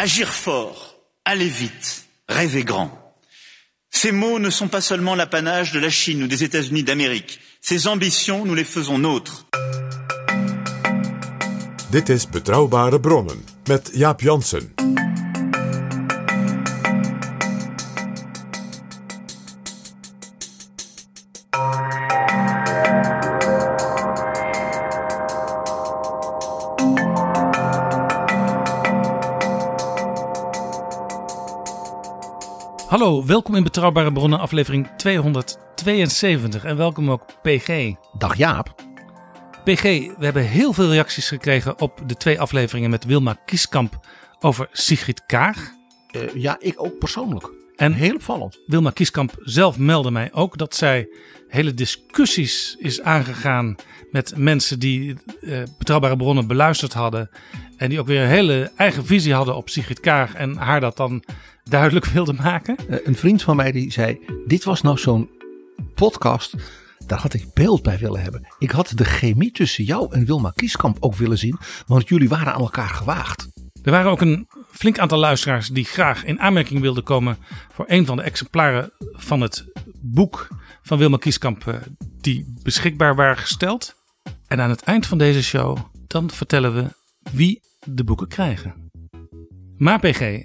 Agir fort, aller vite, rêver grand. Ces mots ne sont pas seulement l'apanage de la Chine ou des États-Unis d'Amérique. Ces ambitions, nous les faisons nôtres. Dit Betrouwbare Bronnen met Jaap Jansen. Hallo, welkom in Betrouwbare Bronnen, aflevering 272. En welkom ook PG. Dag Jaap. PG, we hebben heel veel reacties gekregen op de twee afleveringen met Wilma Kieskamp over Sigrid Kaag. Eh, ja, ik ook persoonlijk. En Heel opvallend. Wilma Kieskamp zelf meldde mij ook dat zij hele discussies is aangegaan met mensen die eh, betrouwbare bronnen beluisterd hadden. En die ook weer een hele eigen visie hadden op Sigrid Kaag en haar dat dan duidelijk wilden maken. Eh, een vriend van mij die zei, dit was nou zo'n podcast, daar had ik beeld bij willen hebben. Ik had de chemie tussen jou en Wilma Kieskamp ook willen zien, want jullie waren aan elkaar gewaagd. Er waren ook een flink aantal luisteraars die graag in aanmerking wilden komen voor een van de exemplaren van het boek van Wilma Kieskamp eh, die beschikbaar waren gesteld. En aan het eind van deze show dan vertellen we wie de boeken krijgen. Maar PG,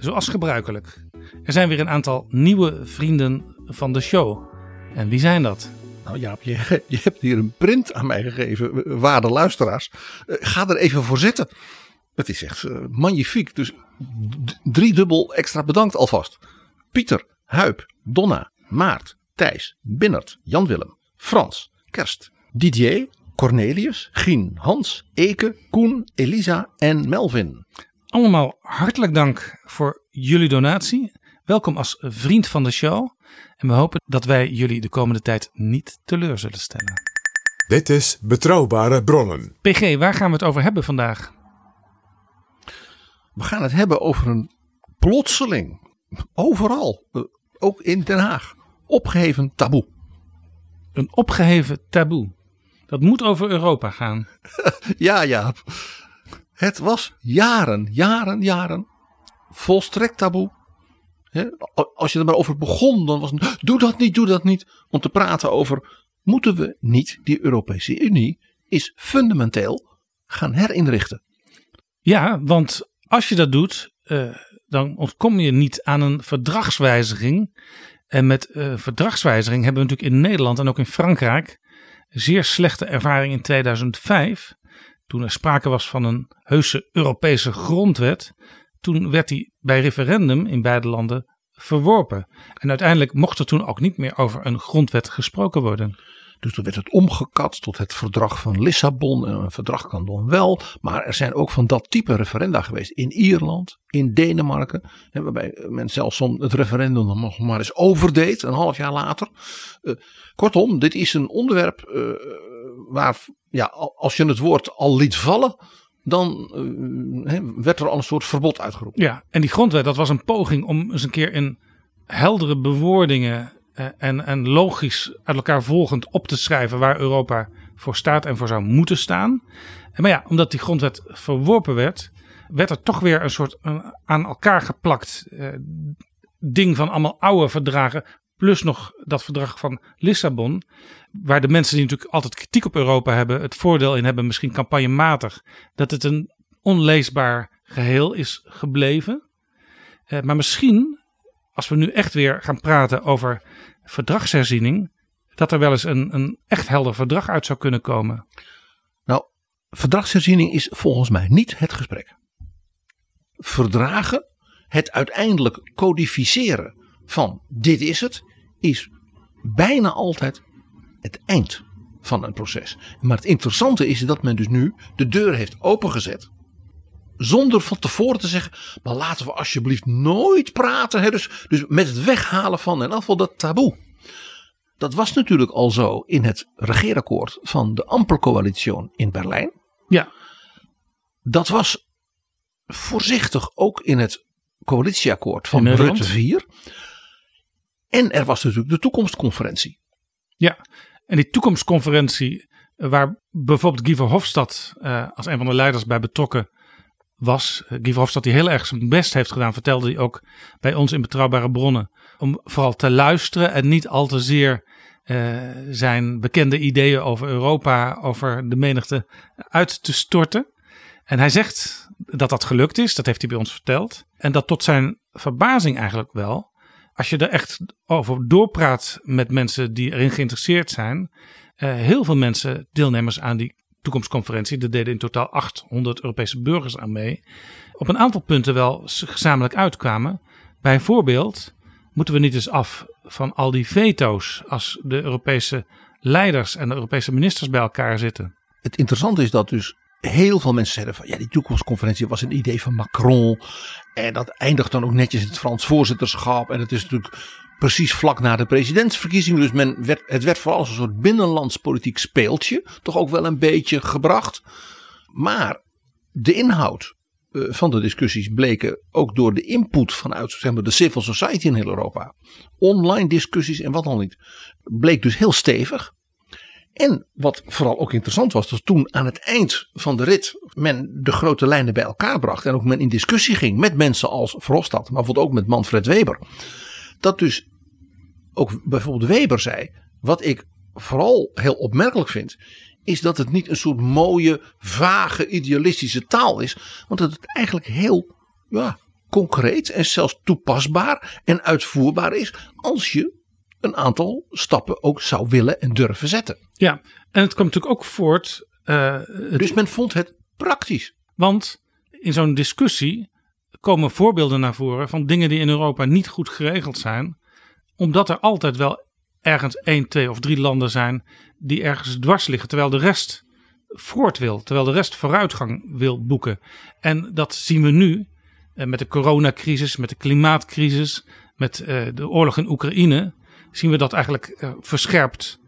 zoals gebruikelijk, er zijn weer een aantal nieuwe vrienden van de show. En wie zijn dat? Nou Jaap, je, je hebt hier een print aan mij gegeven, waarde luisteraars. Eh, Ga er even voor zitten. Het is echt eh, magnifiek. Dus driedubbel extra bedankt alvast. Pieter, Huip, Donna, Maart, Thijs, Binnert, Jan-Willem, Frans, Kerst, Didier, Cornelius, Gien, Hans, Eke, Koen, Elisa en Melvin. Allemaal hartelijk dank voor jullie donatie. Welkom als vriend van de show. En we hopen dat wij jullie de komende tijd niet teleur zullen stellen. Dit is Betrouwbare Bronnen. PG, waar gaan we het over hebben vandaag? We gaan het hebben over een plotseling, overal, eh, ook in Den Haag, opgeheven taboe. Een opgeheven taboe. Dat moet over Europa gaan. Ja, ja. Het was jaren, jaren, jaren volstrekt taboe. Als je er maar over begon, dan was het, doe dat niet, doe dat niet. Om te praten over, moeten we niet, die Europese Unie is fundamenteel gaan herinrichten. Ja, want als je dat doet, eh, dan ontkom je niet aan een verdragswijziging. En met eh, verdragswijziging hebben we natuurlijk in Nederland en ook in Frankrijk zeer slechte ervaring in 2005. Toen er sprake was van een heuse Europese grondwet. Toen werd die bij referendum in beide landen verworpen. En uiteindelijk mocht er toen ook niet meer over een grondwet gesproken worden. Dus toen werd het omgekat tot het verdrag van Lissabon. En een verdrag kan dan wel. Maar er zijn ook van dat type referenda geweest. In Ierland, in Denemarken. hè, Waarbij men zelfs het referendum nog maar eens overdeed. Een half jaar later. Eh, kortom, dit is een onderwerp eh, waar ja, al- als je het woord al liet vallen. Dan eh, werd er al een soort verbod uitgeroepen. Ja, en die grondwet, dat was een poging om eens een keer in heldere bewoordingen en, en logisch uit elkaar volgend op te schrijven waar Europa voor staat en voor zou moeten staan. Maar ja, omdat die grondwet verworpen werd, werd er toch weer een soort eh, aan elkaar geplakt eh, ding van allemaal oude verdragen. Plus nog dat verdrag van Lissabon. Waar de mensen die natuurlijk altijd kritiek op Europa hebben, het voordeel in hebben, misschien campagnematig, dat het een onleesbaar geheel is gebleven. Eh, maar misschien, als we nu echt weer gaan praten over verdragsherziening, dat er wel eens een, een echt helder verdrag uit zou kunnen komen. Nou, verdragsherziening is volgens mij niet het gesprek. Verdragen, het uiteindelijk codificeren van dit is het, is bijna altijd het eind van een proces. Maar het interessante is dat men dus nu de deur heeft opengezet zonder van tevoren te zeggen, maar laten we alsjeblieft nooit praten. Hè? Dus, dus met het weghalen van in afval dat taboe. Dat was natuurlijk al zo in het regeerakkoord van de Ampelcoalitie in Berlijn. Ja. Dat was voorzichtig ook in het coalitieakkoord van. Rutte 4. En er was natuurlijk de toekomstconferentie. Ja, en die toekomstconferentie, eh, waar bijvoorbeeld Guy Verhofstadt eh, als een van de leiders bij betrokken was. Eh, Guy Verhofstadt die heel erg zijn best heeft gedaan, vertelde hij ook bij ons in Betrouwbare Bronnen. Om vooral te luisteren en niet al te zeer eh, zijn bekende ideeën over Europa, over de menigte uit te storten. En hij zegt dat dat gelukt is, dat heeft hij bij ons verteld. En dat tot zijn verbazing eigenlijk wel, als je er echt over doorpraat met mensen die erin geïnteresseerd zijn, eh, heel veel mensen, deelnemers aan die toekomstconferentie, er deden in totaal 800 Europese burgers aan mee, op een aantal punten wel gezamenlijk uitkwamen. Bijvoorbeeld moeten we niet eens af van al die veto's als de Europese leiders en de Europese ministers bij elkaar zitten. Het interessante is dat dus heel veel mensen zeiden van ja, die toekomstconferentie was een idee van Macron. En dat eindigt dan ook netjes in het Frans voorzitterschap. En het is natuurlijk precies vlak na de presidentsverkiezingen. Dus men werd, het werd vooral als een soort binnenlands politiek speeltje. Toch ook wel een beetje gebracht. Maar de inhoud eh, van de discussies bleken ook door de input vanuit zeg maar, de civil society in heel Europa. Online discussies en wat dan niet. Bleek dus heel stevig. En wat vooral ook interessant was, dat toen aan het eind van de rit men de grote lijnen bij elkaar bracht. En ook men in discussie ging met mensen als Verhofstadt, maar bijvoorbeeld ook met Manfred Weber. Dat dus ook bijvoorbeeld Weber zei, wat ik vooral heel opmerkelijk vind, is dat het niet een soort mooie, vage, idealistische taal is. Want dat het eigenlijk heel ja, concreet en zelfs toepasbaar en uitvoerbaar is als je een aantal stappen ook zou willen en durven zetten. Ja, en het kwam natuurlijk ook voort. eh, het Dus men vond het praktisch. Want in zo'n discussie komen voorbeelden naar voren van dingen die in Europa niet goed geregeld zijn. Omdat er altijd wel ergens één, twee of drie landen zijn die ergens dwars liggen. Terwijl de rest voort wil. Terwijl de rest vooruitgang wil boeken. En dat zien we nu eh, met de coronacrisis, met de klimaatcrisis, met eh, de oorlog in Oekraïne. Zien we dat eigenlijk eh, verscherpt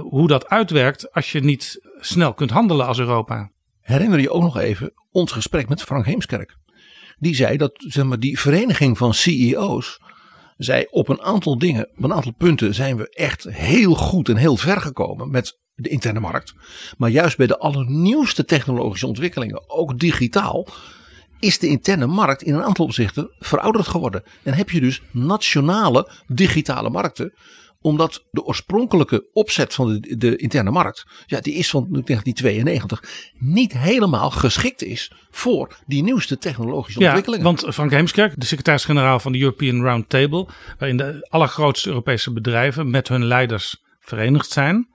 hoe dat uitwerkt als je niet snel kunt handelen als Europa. Herinner je ook nog even ons gesprek met Frank Heemskerk. Die zei dat zeg maar, die vereniging van CEO's. Zei op een aantal dingen, op een aantal punten zijn we echt heel goed en heel ver gekomen met de interne markt. Maar juist bij de allernieuwste technologische ontwikkelingen, ook digitaal, is de interne markt in een aantal opzichten verouderd geworden. En heb je dus nationale digitale markten omdat de oorspronkelijke opzet van de, de interne markt, ja, die is van 1992, niet helemaal geschikt is voor die nieuwste technologische ontwikkelingen. Ja, want Frank Heemskerk, de secretaris-generaal van de European Round Table, waarin de allergrootste Europese bedrijven met hun leiders verenigd zijn.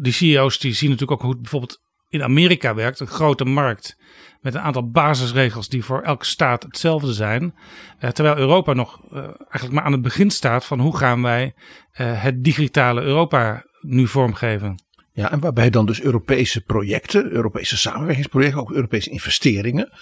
Die CEO's die zien natuurlijk ook hoe het bijvoorbeeld in Amerika werkt, een grote markt met een aantal basisregels die voor elke staat hetzelfde zijn. Eh, terwijl Europa nog eh, eigenlijk maar aan het begin staat van hoe gaan wij eh, het digitale Europa nu vormgeven. Ja, en waarbij dan dus Europese projecten, Europese samenwerkingsprojecten, ook Europese investeringen,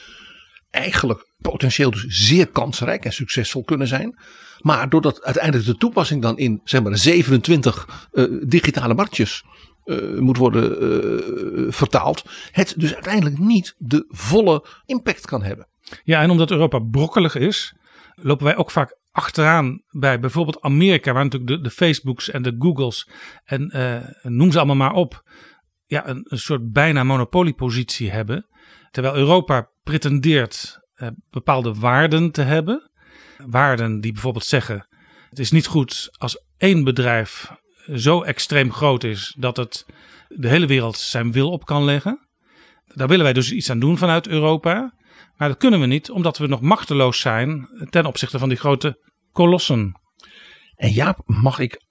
eigenlijk potentieel dus zeer kansrijk en succesvol kunnen zijn. Maar doordat uiteindelijk de toepassing dan in zeg maar 27 eh, digitale marktjes eh, moet worden eh, vertaald, het dus uiteindelijk niet de volle impact kan hebben. Ja, en omdat Europa brokkelig is, lopen wij ook vaak achteraan bij bijvoorbeeld Amerika, waar natuurlijk de, de Facebooks en de Googles en eh, noem ze allemaal maar op, ja, een, een soort bijna monopoliepositie hebben. Terwijl Europa pretendeert bepaalde waarden te hebben. Waarden die bijvoorbeeld zeggen: het is niet goed als één bedrijf zo extreem groot is dat het de hele wereld zijn wil op kan leggen. Daar willen wij dus iets aan doen vanuit Europa. Maar dat kunnen we niet, omdat we nog machteloos zijn ten opzichte van die grote kolossen. En Jaap, mag ik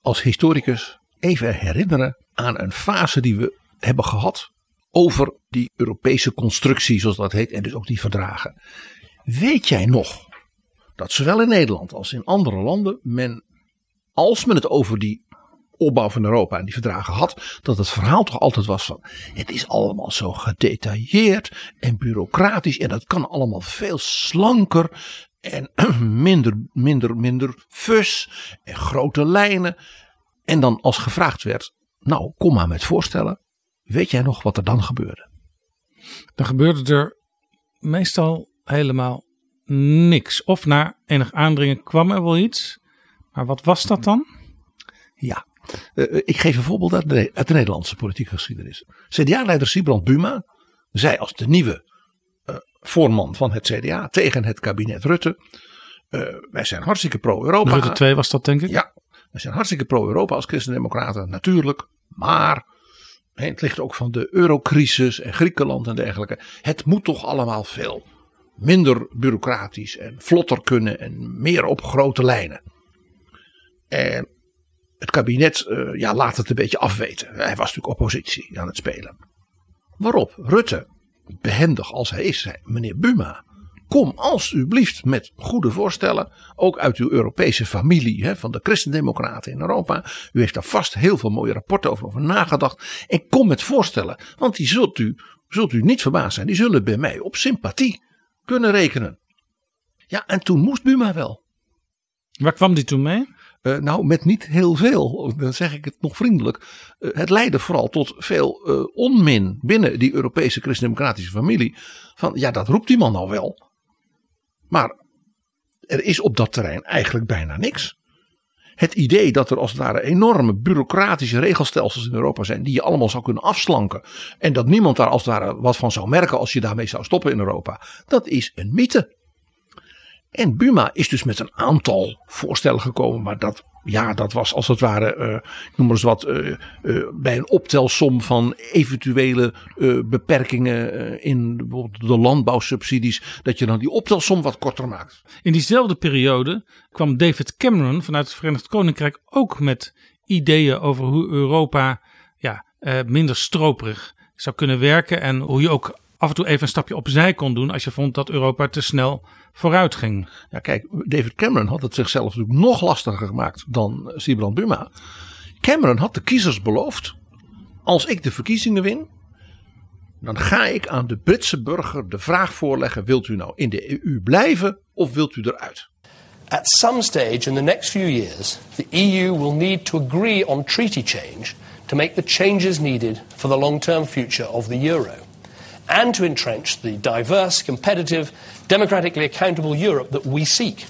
als historicus even herinneren aan een fase die we hebben gehad over die Europese constructie, zoals dat heet, en dus ook die verdragen. Weet jij nog dat zowel in Nederland als in andere landen men, als men het over die opbouw van Europa en die verdragen had, dat het verhaal toch altijd was van het is allemaal zo gedetailleerd en bureaucratisch en dat kan allemaal veel slanker en minder, minder, minder fus en grote lijnen. En dan als gevraagd werd, nou kom maar met voorstellen, weet jij nog wat er dan gebeurde? Dan gebeurde er meestal helemaal niks. Of na enig aandringen kwam er wel iets. Maar wat was dat dan? Ja, uh, ik geef een voorbeeld uit de, uit de Nederlandse politieke geschiedenis. CDA-leider Sibrand Buma zei als de nieuwe uh, voorman van het CDA tegen het kabinet Rutte. Wij zijn hartstikke pro-Europa. Rutte 2 was dat denk ik? Ja, wij zijn hartstikke pro-Europa als christendemocraten, natuurlijk. Maar het ligt ook van de eurocrisis en Griekenland en dergelijke. Het moet toch allemaal veel minder bureaucratisch en vlotter kunnen en meer op grote lijnen. En het kabinet uh, ja, laat het een beetje afweten. Hij was natuurlijk oppositie aan het spelen. Waarop Rutte, behendig als hij is, zei: Meneer Buma, kom alsjeblieft met goede voorstellen. Ook uit uw Europese familie hè, van de Christendemocraten in Europa. U heeft daar vast heel veel mooie rapporten over, over nagedacht. En kom met voorstellen, want die zult u, zult u niet verbaasd zijn. Die zullen bij mij op sympathie kunnen rekenen. Ja, en toen moest Buma wel. Waar kwam die toen mee? Uh, nou, met niet heel veel, dan zeg ik het nog vriendelijk. Uh, het leidde vooral tot veel uh, onmin binnen die Europese christendemocratische familie. Van ja, dat roept die man al wel. Maar er is op dat terrein eigenlijk bijna niks. Het idee dat er als het ware enorme bureaucratische regelstelsels in Europa zijn. die je allemaal zou kunnen afslanken. en dat niemand daar als het ware wat van zou merken als je daarmee zou stoppen in Europa. dat is een mythe. En Buma is dus met een aantal voorstellen gekomen, maar dat, ja, dat was als het ware, uh, noem maar eens wat, uh, uh, bij een optelsom van eventuele beperkingen in de landbouwsubsidies, dat je dan die optelsom wat korter maakt. In diezelfde periode kwam David Cameron vanuit het Verenigd Koninkrijk ook met ideeën over hoe Europa ja, minder stroperig zou kunnen werken en hoe je ook af en toe even een stapje opzij kon doen als je vond dat Europa te snel vooruit ging. Ja, kijk, David Cameron had het zichzelf natuurlijk nog lastiger gemaakt dan Sibrand Buma. Cameron had de kiezers beloofd: als ik de verkiezingen win, dan ga ik aan de Britse burger de vraag voorleggen: wilt u nou in de EU blijven of wilt u eruit? At some stage in the next few years, the EU will need to agree on treaty change to make the changes needed for the long-term future of the euro. And to entrench the diverse, competitive, democratically accountable Europe that we seek.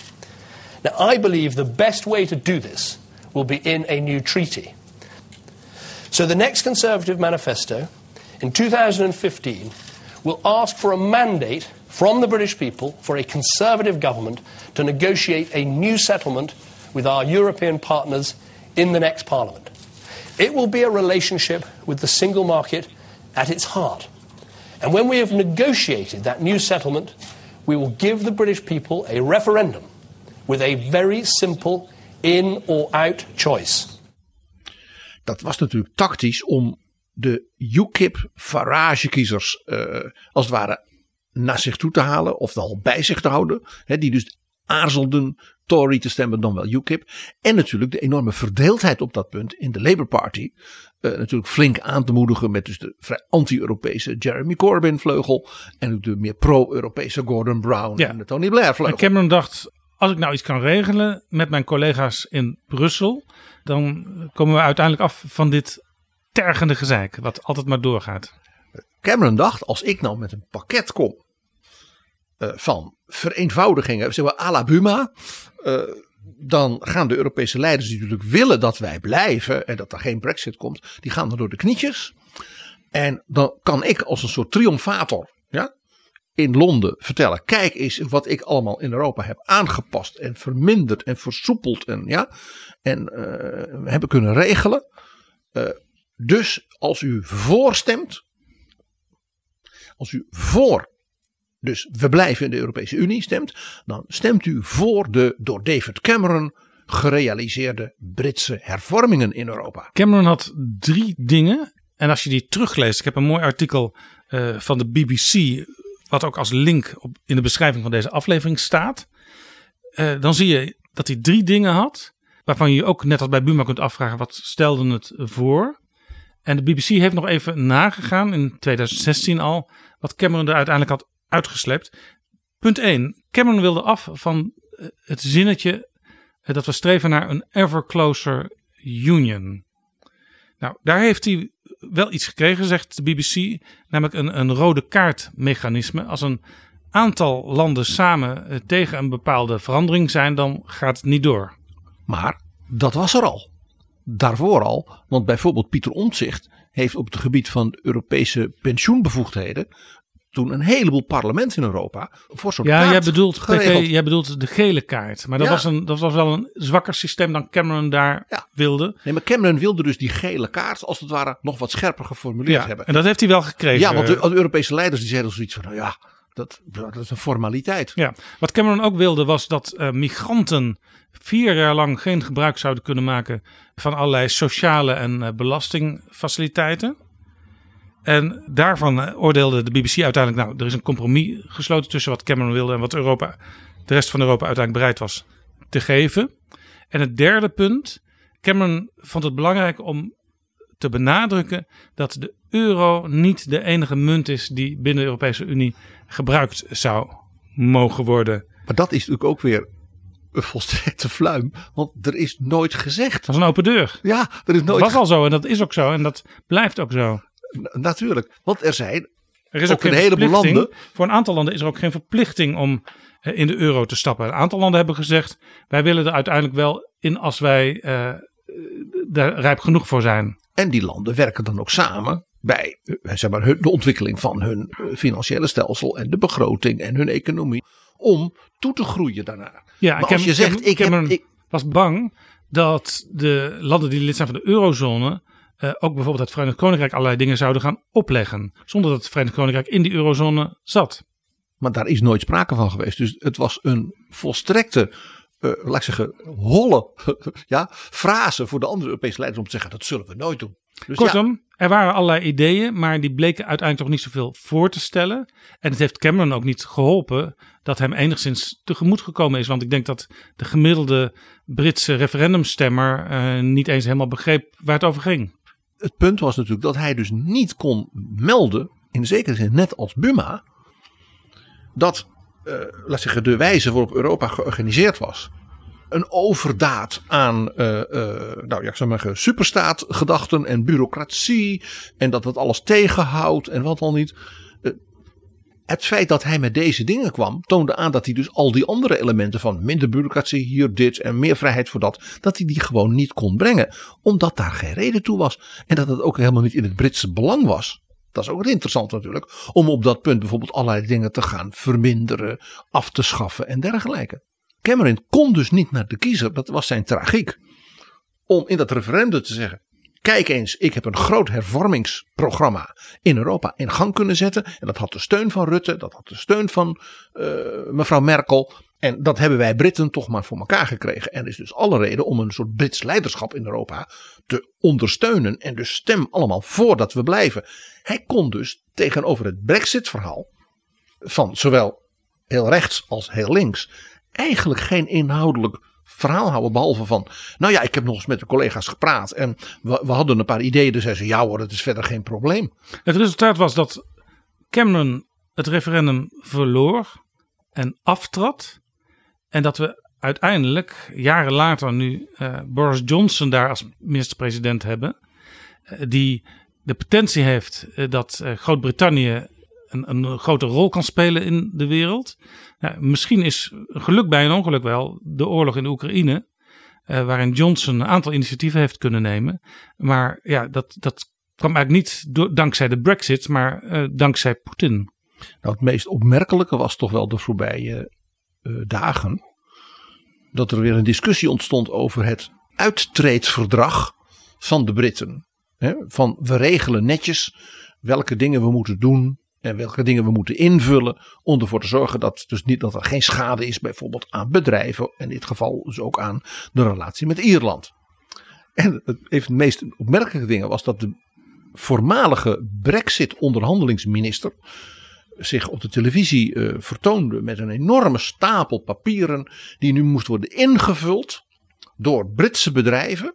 Now, I believe the best way to do this will be in a new treaty. So, the next Conservative manifesto in 2015 will ask for a mandate from the British people for a Conservative government to negotiate a new settlement with our European partners in the next Parliament. It will be a relationship with the single market at its heart. And when we have negotiated that new settlement, we will give the British people a referendum with a very simple in or out choice. Dat was natuurlijk tactisch om de UKIP-Farage-kiezers uh, als het ware naar zich toe te halen of al bij zich te houden. Hè, die dus aarzelden Tory te stemmen dan wel UKIP. En natuurlijk de enorme verdeeldheid op dat punt in de Labour Party. Uh, natuurlijk flink aan te moedigen met dus de vrij anti-Europese Jeremy Corbyn vleugel. En de meer pro-Europese Gordon Brown ja. en de Tony Blair vleugel. En Cameron dacht, als ik nou iets kan regelen met mijn collega's in Brussel. Dan komen we uiteindelijk af van dit tergende gezeik. Wat altijd maar doorgaat. Cameron dacht, als ik nou met een pakket kom uh, van vereenvoudigingen, zeg maar à la Buma. Uh, dan gaan de Europese leiders die natuurlijk willen dat wij blijven en dat er geen brexit komt, die gaan dan door de knietjes. En dan kan ik als een soort triomfator ja, in Londen vertellen: kijk eens wat ik allemaal in Europa heb aangepast en verminderd en versoepeld en, ja, en uh, hebben kunnen regelen. Dus als u voorstemt, als u voor dus we blijven in de Europese Unie stemt, dan stemt u voor de door David Cameron gerealiseerde Britse hervormingen in Europa. Cameron had drie dingen. En als je die terugleest, ik heb een mooi artikel uh, van de BBC, wat ook als link op, in de beschrijving van deze aflevering staat. Uh, dan zie je dat hij drie dingen had waarvan je ook net als bij Buma kunt afvragen wat stelde het voor. En de BBC heeft nog even nagegaan in 2016 al wat Cameron er uiteindelijk had uitgeslept. Punt 1. Cameron wilde af van eh, het zinnetje eh, dat we streven naar een ever closer union. Nou, daar heeft hij wel iets gekregen, zegt de BBC, namelijk een, een rode kaartmechanisme. Als een aantal landen samen eh, tegen een bepaalde verandering zijn, dan gaat het niet door. Maar dat was er al. Daarvoor al, want bijvoorbeeld Pieter Omtzigt heeft op het gebied van Europese pensioenbevoegdheden toen een heleboel parlementen in Europa voor zo'n Ja, kaart jij bedoelt, jij bedoelt de gele kaart. Maar dat, Ja. was een, dat was wel een zwakker systeem dan Cameron daar Ja. wilde. Nee, maar Cameron wilde dus die gele kaart als het ware nog wat scherper geformuleerd Ja, hebben. en dat heeft hij wel gekregen. Ja, want de, de Europese leiders die zeiden zoiets van, nou ja, dat, dat is een formaliteit. Ja, wat Cameron ook wilde was dat eh, migranten vier jaar lang geen gebruik zouden kunnen maken van allerlei sociale en eh, belastingfaciliteiten. En daarvan eh, oordeelde de BBC uiteindelijk, nou, er is een compromis gesloten tussen wat Cameron wilde en wat Europa, de rest van Europa uiteindelijk bereid was te geven. En het derde punt, Cameron vond het belangrijk om te benadrukken dat de euro niet de enige munt is die binnen de Europese Unie gebruikt zou mogen worden. Maar dat is natuurlijk ook weer een volstrekte fluim, want er is nooit gezegd. Dat was een open deur. Ja, er is Dat nooit was al zo en dat is ook zo en dat blijft ook zo. Natuurlijk, want er zijn Er is Ook ook, geen een heleboel landen- Voor een aantal landen is er ook geen verplichting om eh, in de euro te stappen. Een aantal landen hebben gezegd: wij willen er uiteindelijk wel in als wij eh, daar rijp genoeg voor zijn. En die landen werken dan ook samen bij eh, zeg maar, de ontwikkeling van hun financiële stelsel en de begroting en hun economie. Om toe te groeien daarnaar. Ja, maar als je zegt, ik, heb, ik, was bang dat de landen die lid zijn van de eurozone. Eh, ook bijvoorbeeld het Verenigd Koninkrijk allerlei dingen zouden gaan opleggen. Zonder dat het Verenigd Koninkrijk in die eurozone zat. maar daar is nooit sprake van geweest. Dus het was een volstrekte, eh, laat ik zeggen, holle ja, frase voor de andere Europese leiders om te zeggen, dat zullen we nooit doen. Dus ja, Kortom, er waren allerlei ideeën, maar die bleken uiteindelijk toch niet zoveel voor te stellen. En het heeft Cameron ook niet geholpen dat hem enigszins tegemoet gekomen is. Want ik denk dat de gemiddelde Britse referendumstemmer eh, niet eens helemaal begreep waar het over ging. Het punt was natuurlijk dat hij dus niet kon melden, in zekere zin net als Buma, dat, eh, laat zeggen, de wijze waarop Europa georganiseerd was, een overdaad aan, eh, eh, nou ja, zou maar superstaatgedachten en bureaucratie en dat het alles tegenhoudt en wat al niet. Het feit dat hij met deze dingen kwam, toonde aan dat hij dus al die andere elementen van minder bureaucratie, hier dit en meer vrijheid voor dat, dat hij die gewoon niet kon brengen. Omdat daar geen reden toe was. En dat het ook helemaal niet in het Britse belang was. Dat is ook interessant natuurlijk. Om op dat punt bijvoorbeeld allerlei dingen te gaan verminderen, af te schaffen en dergelijke. Cameron kon dus niet naar de kiezer, dat was zijn tragiek. Om in dat referendum te zeggen: Kijk eens, ik heb een groot hervormingsprogramma in Europa in gang kunnen zetten. En dat had de steun van Rutte, dat had de steun van eh, mevrouw Merkel. En dat hebben wij Britten toch maar voor elkaar gekregen. En er is dus alle reden om een soort Brits leiderschap in Europa te ondersteunen. En dus stem allemaal voor dat we blijven. Hij kon dus tegenover het Brexit-verhaal van zowel heel rechts als heel links eigenlijk geen inhoudelijk verhaal houden. Behalve van, nou ja, ik heb nog eens met de collega's gepraat. En we, hadden een paar ideeën. Dus zei ze, ja hoor, dat is verder geen probleem. Het resultaat was dat Cameron het referendum verloor en aftrad. En dat we uiteindelijk, jaren later, nu eh, Boris Johnson daar als minister-president hebben. eh, die de potentie heeft eh, dat Groot-Brittannië een, grote rol kan spelen in de wereld. Misschien is geluk bij een ongeluk wel de oorlog in de Oekraïne. eh, waarin Johnson een aantal initiatieven heeft kunnen nemen. Maar ja, dat, dat kwam eigenlijk niet door, dankzij de Brexit, maar eh, dankzij Poetin. Nou, het meest opmerkelijke was toch wel de voorbije eh, dagen. Dat er weer een discussie ontstond over het uittreedverdrag van de Britten. Van we regelen netjes welke dingen we moeten doen en welke dingen we moeten invullen. Om ervoor te zorgen dat, dus niet, dat er geen schade is bijvoorbeeld aan bedrijven. In dit geval dus ook aan de relatie met Ierland. En het, van de meest opmerkelijke dingen was dat de voormalige Brexit-onderhandelingsminister zich op de televisie eh, vertoonde met een enorme stapel papieren die nu moest worden ingevuld door Britse bedrijven.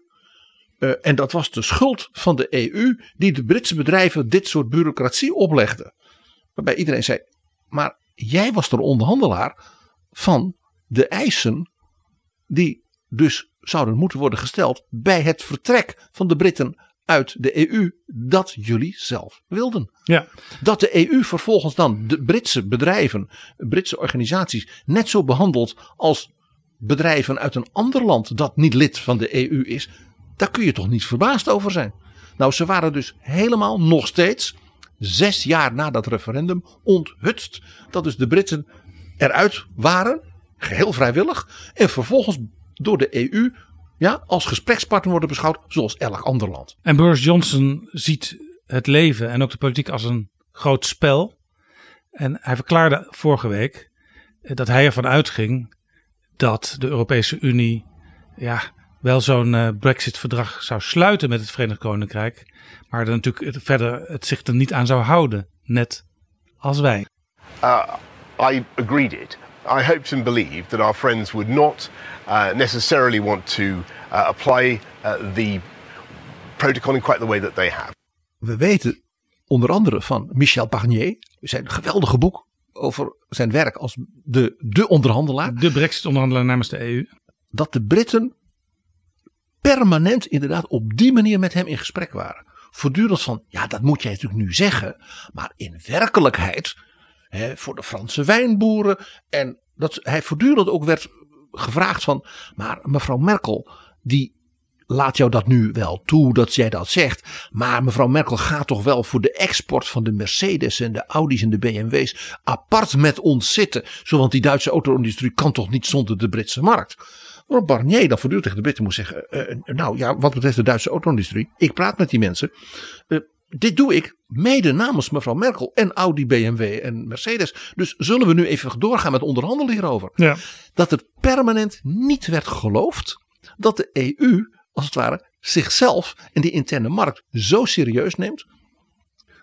Eh, en dat was de schuld van de EU die de Britse bedrijven dit soort bureaucratie oplegde. Waarbij iedereen zei, maar jij was de onderhandelaar van de eisen die dus zouden moeten worden gesteld bij het vertrek van de Britten uit de EU dat jullie zelf wilden. Ja. Dat de EU vervolgens dan de Britse bedrijven, Britse organisaties net zo behandelt als bedrijven uit een ander land dat niet lid van de EU is, daar kun je toch niet verbaasd over zijn. Nou, ze waren dus helemaal nog steeds, zes jaar na dat referendum, onthutst dat dus de Britten eruit waren, geheel vrijwillig, en vervolgens door de EU ja, als gesprekspartner worden beschouwd zoals elk ander land. En Boris Johnson ziet het leven en ook de politiek als een groot spel. En hij verklaarde vorige week dat hij ervan uitging dat de Europese Unie ja, wel zo'n uh, Brexit-verdrag zou sluiten met het Verenigd Koninkrijk. Maar er natuurlijk verder het zich er niet aan zou houden, net als wij. Uh, I agreed it. I hoped and believed that our friends would not uh, necessarily want to uh, apply uh, the protocol in quite the way that they have. We weten onder andere van Michel Barnier, zijn geweldige boek over zijn werk als de, de onderhandelaar. De Brexit-onderhandelaar namens de EU. Dat de Britten permanent inderdaad op die manier met hem in gesprek waren. Voortdurend van, ja dat moet jij natuurlijk nu zeggen. Maar in werkelijkheid, hè, voor de Franse wijnboeren. En dat hij voortdurend ook werd gevraagd van, maar mevrouw Merkel, die laat jou dat nu wel toe dat jij dat zegt. Maar mevrouw Merkel gaat toch wel voor de export van de Mercedes en de Audi's en de BMW's apart met ons zitten. Zo, want die Duitse auto-industrie kan toch niet zonder de Britse markt. Waarop Barnier dan voortdurend tegen de Britten moet zeggen. Uh, nou ja, wat betreft de Duitse auto-industrie. Ik praat met die mensen. Uh, dit doe ik mede namens mevrouw Merkel en Audi, BMW en Mercedes. Dus zullen we nu even doorgaan met onderhandelen hierover. Ja. Dat er permanent niet werd geloofd dat de EU, als het ware, zichzelf en die interne markt zo serieus neemt.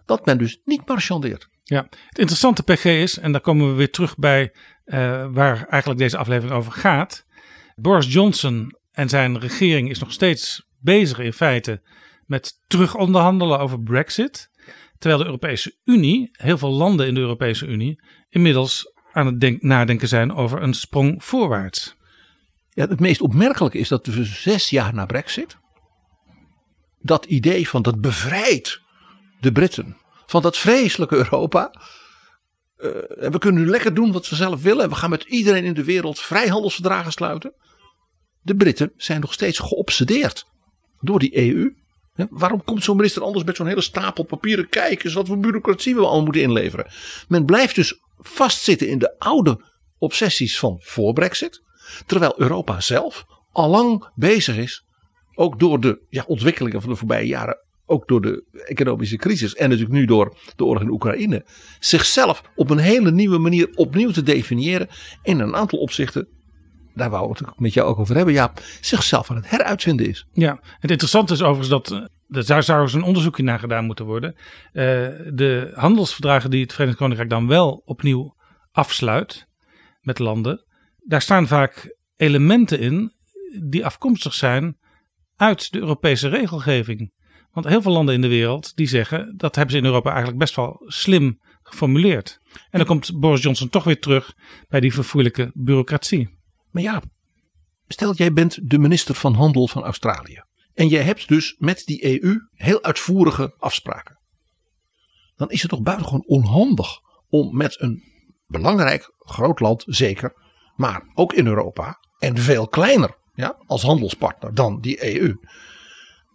Dat men dus niet marchandeert. Ja, het interessante PG is, en daar komen we weer terug bij uh, waar eigenlijk deze aflevering over gaat. Boris Johnson en zijn regering is nog steeds bezig in feite met terug onderhandelen over Brexit. Terwijl de Europese Unie, heel veel landen in de Europese Unie, inmiddels aan het denk, nadenken zijn over een sprong voorwaarts. Ja, het meest opmerkelijke is dat we zes jaar na Brexit. dat idee van dat bevrijdt de Britten van dat vreselijke Europa. En we kunnen nu lekker doen wat we zelf willen. We gaan met iedereen in de wereld vrijhandelsverdragen sluiten. De Britten zijn nog steeds geobsedeerd door die EU. Waarom komt zo'n minister anders met zo'n hele stapel papieren kijken wat voor bureaucratie we allemaal moeten inleveren? Men blijft dus vastzitten in de oude obsessies van voor Brexit. Terwijl Europa zelf allang bezig is, ook door de ja, ontwikkelingen van de voorbije jaren, ook door de economische crisis en natuurlijk nu door de oorlog in Oekraïne, zichzelf op een hele nieuwe manier opnieuw te definiëren. In een aantal opzichten daar wou ik het met jou ook over hebben, Ja, zichzelf aan het heruitvinden is. Ja, het interessante is overigens dat, er daar zou eens een onderzoekje naar gedaan moeten worden. Uh, de handelsverdragen die het Verenigd Koninkrijk dan wel opnieuw afsluit met landen, daar staan vaak elementen in die afkomstig zijn uit de Europese regelgeving. Want heel veel landen in de wereld die zeggen dat hebben ze in Europa eigenlijk best wel slim geformuleerd. En dan komt Boris Johnson toch weer terug bij die verfoeilijke bureaucratie. Maar ja, stel jij bent de minister van Handel van Australië. En jij hebt dus met die EU heel uitvoerige afspraken. Dan is het toch buitengewoon onhandig om met een belangrijk groot land, zeker, maar ook in Europa en veel kleiner ja, als handelspartner dan die EU,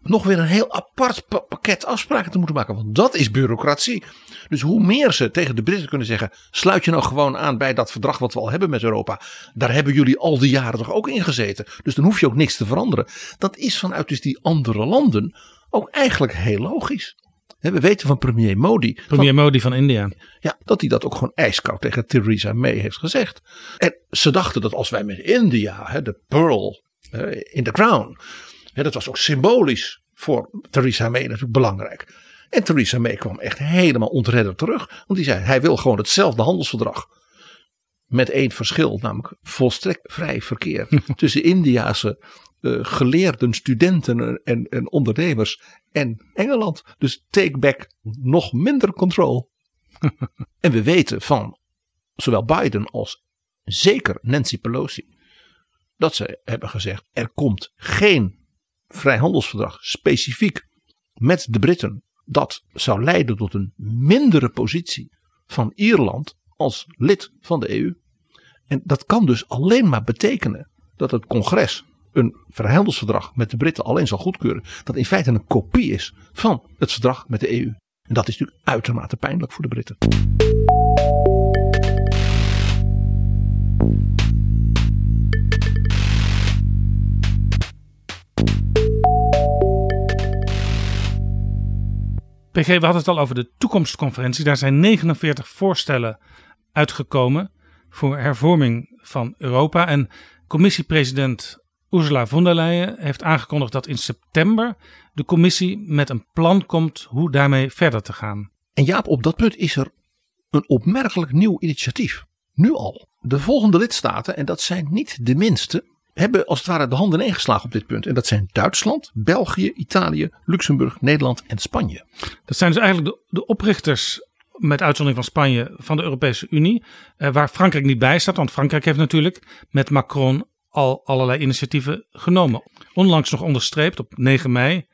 nog weer een heel apart pakket afspraken te moeten maken. Want dat is bureaucratie. Dus hoe meer ze tegen de Britten kunnen zeggen: sluit je nou gewoon aan bij dat verdrag wat we al hebben met Europa. Daar hebben jullie al die jaren toch ook in gezeten. Dus dan hoef je ook niks te veranderen. Dat is vanuit dus die andere landen ook eigenlijk heel logisch. We weten van premier Modi. Premier Modi van India. Ja, dat hij dat ook gewoon ijskoud tegen Theresa May heeft gezegd. En ze dachten dat als wij met India, de pearl in the crown dat was ook symbolisch voor Theresa May natuurlijk belangrijk. En Theresa May kwam echt helemaal ontredderd terug. Want die zei, hij wil gewoon hetzelfde handelsverdrag Met één verschil, namelijk volstrekt vrij verkeer tussen Indiase eh, geleerden, studenten en, en ondernemers en Engeland. Dus take back nog minder control. en we weten van zowel Biden als zeker Nancy Pelosi dat ze hebben gezegd er komt geen vrijhandelsverdrag specifiek met de Britten. Dat zou leiden tot een mindere positie van Ierland als lid van de EU. En dat kan dus alleen maar betekenen dat het congres een vrijhandelsverdrag met de Britten alleen zal goedkeuren. Dat in feite een kopie is van het verdrag met de EU. En dat is natuurlijk uitermate pijnlijk voor de Britten. PG, we hadden het al over de toekomstconferentie. Daar zijn 49 voorstellen uitgekomen voor hervorming van Europa. En commissiepresident Ursula von der Leyen heeft aangekondigd dat in september de commissie met een plan komt hoe daarmee verder te gaan. En Jaap, op dat punt is er een opmerkelijk nieuw initiatief. Nu al. De volgende lidstaten, en dat zijn niet de minste, hebben als het ware de handen ingeslagen op dit punt. En dat zijn Duitsland, België, Italië, Luxemburg, Nederland en Spanje. Dat zijn dus eigenlijk de, de oprichters, met uitzondering van Spanje, van de Europese Unie. Eh, waar Frankrijk niet bij staat, want Frankrijk heeft natuurlijk met Macron al allerlei initiatieven genomen. Onlangs nog onderstreept op 9 mei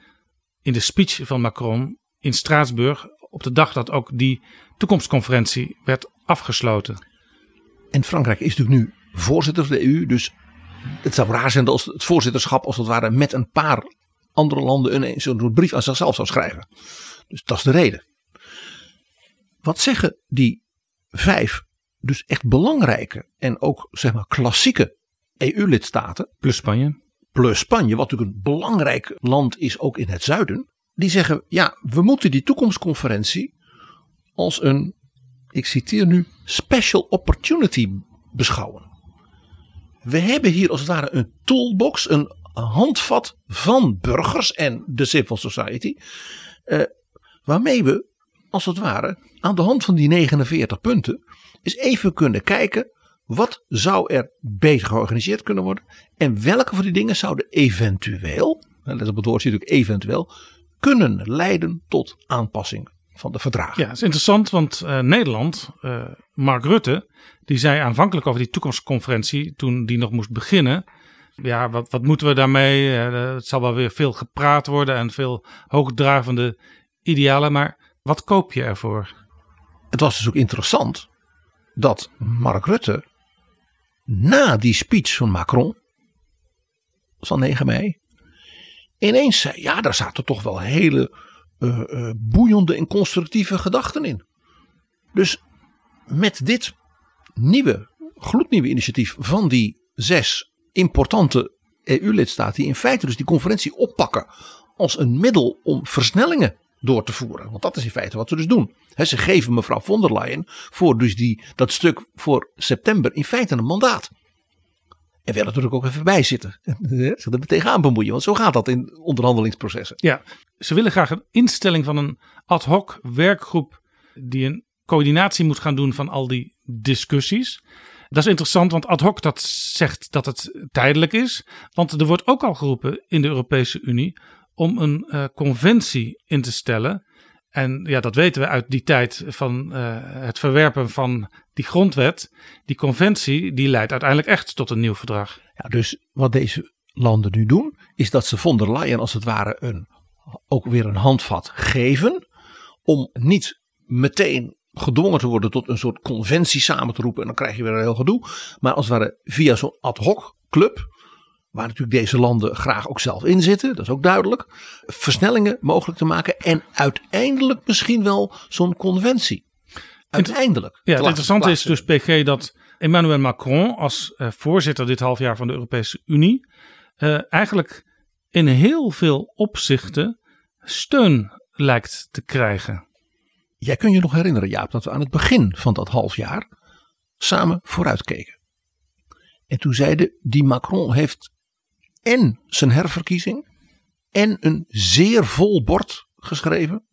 in de speech van Macron in Straatsburg. Op de dag dat ook die toekomstconferentie werd afgesloten. En Frankrijk is natuurlijk nu voorzitter van de EU. Dus het zou raar zijn als het voorzitterschap als het ware met een paar andere landen een zo'n brief aan zichzelf zou schrijven. Dus dat is de reden. Wat zeggen die vijf dus echt belangrijke en ook zeg maar klassieke EU-lidstaten. Plus Spanje. Plus Spanje, wat natuurlijk een belangrijk land is ook in het zuiden. Die zeggen, ja, we moeten die toekomstconferentie als een, ik citeer nu, special opportunity beschouwen. We hebben hier als het ware een toolbox, een handvat van burgers en de civil society. Eh, waarmee we als het ware aan de hand van die 49 punten eens even kunnen kijken wat zou er beter georganiseerd kunnen worden? En welke van die dingen zouden eventueel, let op het woord natuurlijk eventueel, kunnen leiden tot aanpassing van de verdragen? Ja, dat is interessant, want uh, Nederland, uh, Mark Rutte, die zei aanvankelijk over die toekomstconferentie, toen die nog moest beginnen. Ja, wat, wat moeten we daarmee? Uh, het zal wel weer veel gepraat worden en veel hoogdravende idealen, maar wat koop je ervoor? Het was dus ook interessant dat Mark Rutte na die speech van Macron van 9 mei ineens zei: ja, daar zaten toch wel hele uh, uh, boeiende en constructieve gedachten in. Dus met dit nieuwe, gloednieuwe initiatief van die zes importante EU-lidstaten, die in feite dus die conferentie oppakken als een middel om versnellingen door te voeren. Want dat is in feite wat ze dus doen. Ze geven mevrouw von der Leyen voor dus die, dat stuk voor september in feite een mandaat. En willen natuurlijk ook even bij zitten. Zich er tegenaan bemoeien. Want zo gaat dat in onderhandelingsprocessen. Ja, ze willen graag een instelling van een ad hoc werkgroep. die een coördinatie moet gaan doen van al die discussies. Dat is interessant, want ad hoc dat zegt dat het tijdelijk is. Want er wordt ook al geroepen in de Europese Unie om een uh, conventie in te stellen. En ja, dat weten we uit die tijd van uh, het verwerpen van die grondwet. Die conventie, die leidt uiteindelijk echt tot een nieuw verdrag. Ja, dus wat deze landen nu doen, is dat ze von der Leyen als het ware een, ook weer een handvat geven. Om niet meteen gedwongen te worden tot een soort conventie samen te roepen. En dan krijg je weer een heel gedoe. Maar als het ware via zo'n ad hoc club waar natuurlijk deze landen graag ook zelf in zitten, dat is ook duidelijk, versnellingen mogelijk te maken en uiteindelijk misschien wel zo'n conventie. Uiteindelijk. Ja, het interessante is dus, PG, dat Emmanuel Macron als uh, voorzitter dit half jaar van de Europese Unie uh, eigenlijk in heel veel opzichten steun lijkt te krijgen. Jij kunt je nog herinneren, Jaap, dat we aan het begin van dat half jaar samen vooruitkeken. En toen zeiden, die Macron heeft en zijn herverkiezing en een zeer vol bord geschreven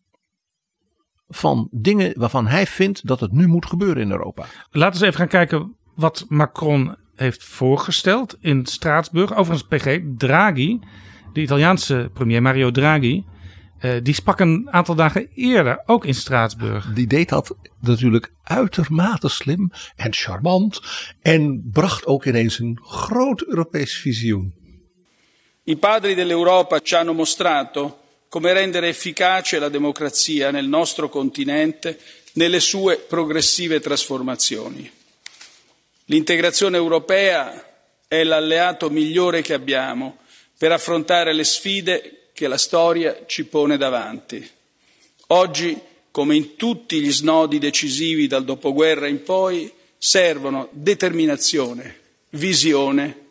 van dingen waarvan hij vindt dat het nu moet gebeuren in Europa. Laten we eens even gaan kijken wat Macron heeft voorgesteld in Straatsburg. Overigens, PG, Draghi, de Italiaanse premier Mario Draghi, eh, die sprak een aantal dagen eerder ook in Straatsburg. Die deed dat natuurlijk uitermate slim en charmant. En bracht ook ineens een groot Europees visioen. I padri dell'Europa ci hanno mostrato come rendere efficace la democrazia nel nostro continente nelle sue progressive trasformazioni. L'integrazione europea è l'alleato migliore che abbiamo per affrontare le sfide che la storia ci pone davanti. Oggi, come in tutti gli snodi decisivi dal dopoguerra in poi, servono determinazione, visione,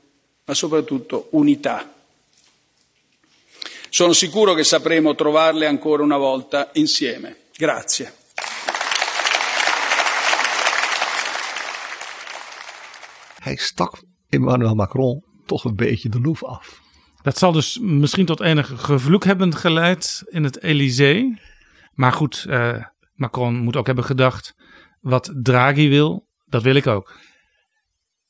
ma soprattutto unità. Sono sicuro che sapremo trovarle ancora una volta insieme. Grazie. Hij stak Emmanuel Macron toch een beetje de loef af. Dat zal dus misschien tot enig gevloek hebben geleid in het Elysée. Maar goed, eh, Macron moet ook hebben gedacht: wat Draghi wil, dat wil ik ook.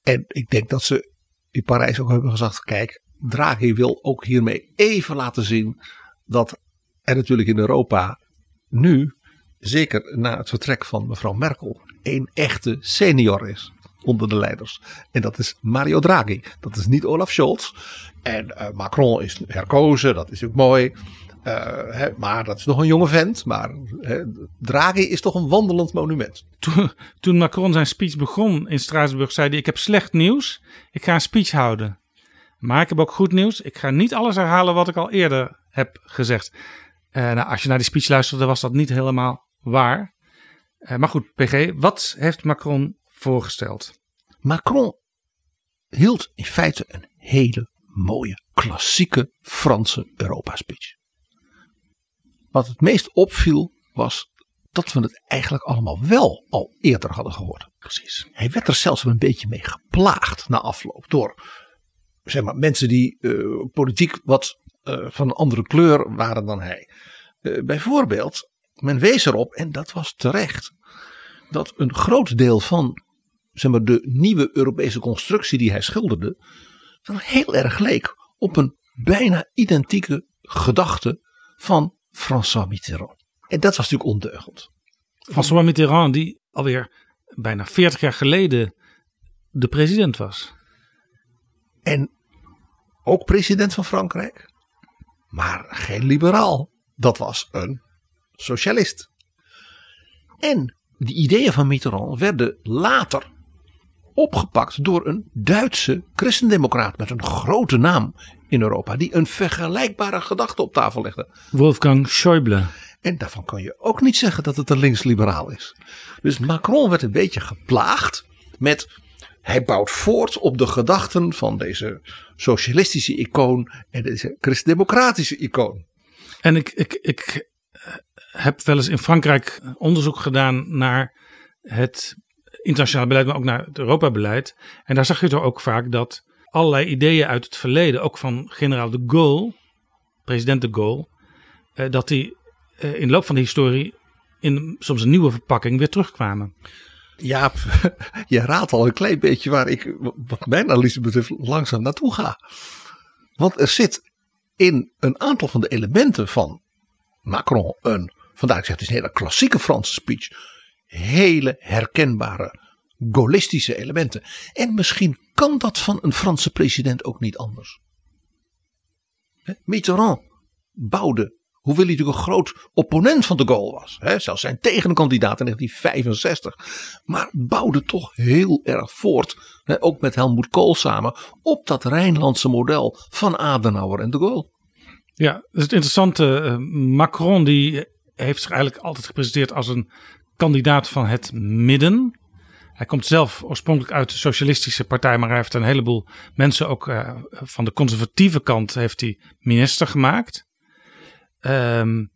En ik denk dat ze in Parijs ook hebben gezegd: kijk, Draghi wil ook hiermee even laten zien dat er natuurlijk in Europa nu, zeker na het vertrek van mevrouw Merkel, een echte senior is onder de leiders. En dat is Mario Draghi. Dat is niet Olaf Scholz. En eh, Macron is herkozen, dat is ook mooi. Hè, maar dat is nog een jonge vent. Maar hè, Draghi is toch een wandelend monument. Toen, toen Macron zijn speech begon in Straatsburg, zei hij: Ik heb slecht nieuws. Ik ga een speech houden. Maar ik heb ook goed nieuws. Ik ga niet alles herhalen wat ik al eerder heb gezegd. Uh, nou, als je naar die speech luisterde, was dat niet helemaal waar. Uh, maar goed, PG, wat heeft Macron voorgesteld? Macron hield in feite een hele mooie, klassieke Franse Europa-speech. Wat het meest opviel was dat we het eigenlijk allemaal wel al eerder hadden gehoord. Precies. Hij werd er zelfs een beetje mee geplaagd na afloop door zeg maar, mensen die uh, politiek wat uh, van een andere kleur waren dan hij. Uh, bijvoorbeeld, men wees erop, en dat was terecht, dat een groot deel van zeg maar, de nieuwe Europese constructie die hij schilderde, dan heel erg leek op een bijna identieke gedachte van François Mitterrand. En dat was natuurlijk ondeugend. François Mitterrand, die alweer bijna 40 jaar geleden de president was. En ook president van Frankrijk. Maar geen liberaal. Dat was een socialist. En die ideeën van Mitterrand werden later opgepakt door een Duitse christendemocraat met een grote naam in Europa, die een vergelijkbare gedachte op tafel legde. Wolfgang Schäuble. En daarvan kan je ook niet zeggen dat het een linksliberaal is. Dus Macron werd een beetje geplaagd met. Hij bouwt voort op de gedachten van deze socialistische icoon en deze christendemocratische icoon. En ik, ik, ik heb wel eens in Frankrijk onderzoek gedaan naar het internationaal beleid, maar ook naar het Europa-beleid. En daar zag je toch ook vaak dat allerlei ideeën uit het verleden, ook van generaal de Gaulle, president de Gaulle, eh, dat die eh, in de loop van de historie in soms een nieuwe verpakking weer terugkwamen. Ja, je raadt al een klein beetje waar ik, wat mijn analyse betreft, langzaam naartoe ga. Want er zit in een aantal van de elementen van Macron een, vandaar ik zeg het is een hele klassieke Franse speech, hele herkenbare gaullistische elementen. En misschien kan dat van een Franse president ook niet anders. Mitterrand bouwde, hoewel hij natuurlijk een groot opponent van de Gaulle was, hè, zelfs zijn tegenkandidaat in 1965, maar bouwde toch heel erg voort, hè, ook met Helmut Kohl samen, op dat Rijnlandse model van Adenauer en de Gaulle. Ja, dat is het interessante. Macron die heeft zich eigenlijk altijd gepresenteerd als een kandidaat van het midden. Hij komt zelf oorspronkelijk uit de socialistische partij, maar hij heeft een heleboel mensen ook uh, van de conservatieve kant heeft hij minister gemaakt. Um,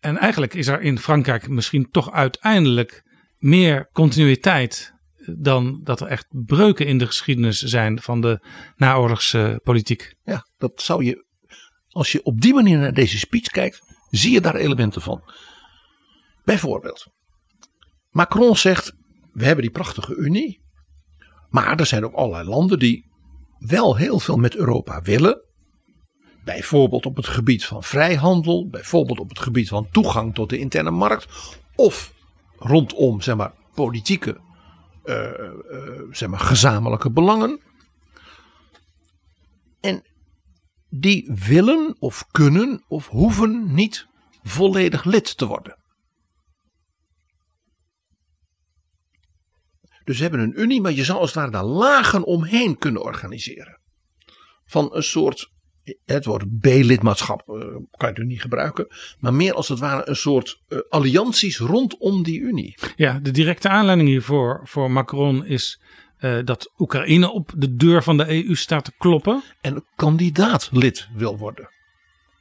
en eigenlijk is er in Frankrijk misschien toch uiteindelijk meer continuïteit dan dat er echt breuken in de geschiedenis zijn van de naoorlogse politiek. Ja, dat zou je, als je op die manier naar deze speech kijkt, zie je daar elementen van. Bijvoorbeeld, Macron zegt: We hebben die prachtige Unie. Maar er zijn ook allerlei landen die wel heel veel met Europa willen. Bijvoorbeeld op het gebied van vrijhandel, bijvoorbeeld op het gebied van toegang tot de interne markt. Of rondom zeg maar, politieke eh, eh, zeg maar, gezamenlijke belangen. En die willen of kunnen of hoeven niet volledig lid te worden. Dus ze hebben een unie, maar je zou als het ware daar lagen omheen kunnen organiseren. Van een soort, het woord B-lidmaatschap eh, kan je niet gebruiken, maar meer als het ware een soort uh, allianties rondom die unie. Ja, de directe aanleiding hiervoor voor Macron is uh, dat Oekraïne op de deur van de EU staat te kloppen. En kandidaat lid wil worden.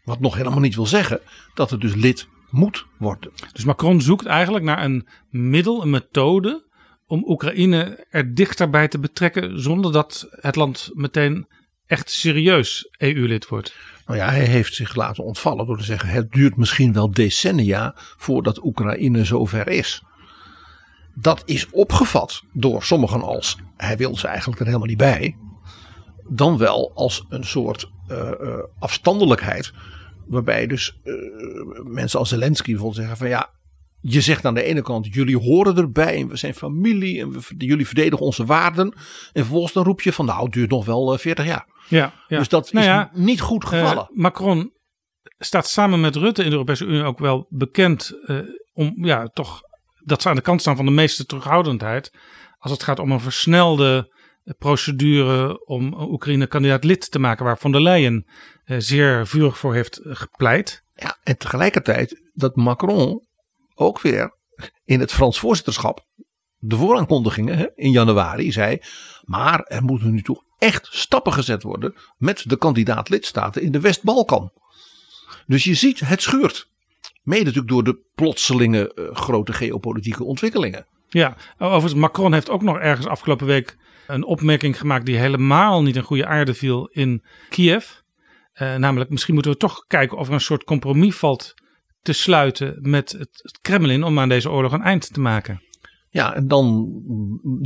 Wat nog helemaal niet wil zeggen dat het dus lid moet worden. Dus Macron zoekt eigenlijk naar een middel, een methode om Oekraïne er dichterbij te betrekken zonder dat het land meteen echt serieus EU-lid wordt. Nou ja, hij heeft zich laten ontvallen door te zeggen: het duurt misschien wel decennia voordat Oekraïne zover is. Dat is opgevat door sommigen als hij wil ze eigenlijk er helemaal niet bij. Dan wel als een soort uh, uh, afstandelijkheid. Waarbij dus uh, mensen als Zelensky bijvoorbeeld zeggen van ja, je zegt aan de ene kant, jullie horen erbij en we zijn familie en jullie verdedigen onze waarden. En vervolgens dan roep je van nou, het duurt nog wel 40 jaar. Ja, ja. Dus dat nou is ja, niet goed gevallen. Uh, Macron staat samen met Rutte in de Europese Unie ook wel bekend uh, om ja, toch dat ze aan de kant staan van de meeste terughoudendheid. Als het gaat om een versnelde procedure om Oekraïne kandidaat lid te maken, waar Von der Leyen uh, zeer vurig voor heeft gepleit. Ja, en tegelijkertijd dat Macron ook weer in het Frans voorzitterschap de vooraankondigingen hè, in januari zei. Maar er moeten nu toch echt stappen gezet worden met de kandidaat lidstaten in de West-Balkan. Dus je ziet, het schuurt. Mede natuurlijk door de plotselinge uh, grote geopolitieke ontwikkelingen. Ja, overigens, Macron heeft ook nog ergens afgelopen week een opmerking gemaakt die helemaal niet in goede aarde viel in Kiev. Uh, namelijk, misschien moeten we toch kijken of er een soort compromis valt te sluiten met het Kremlin om aan deze oorlog een eind te maken. Ja, en dan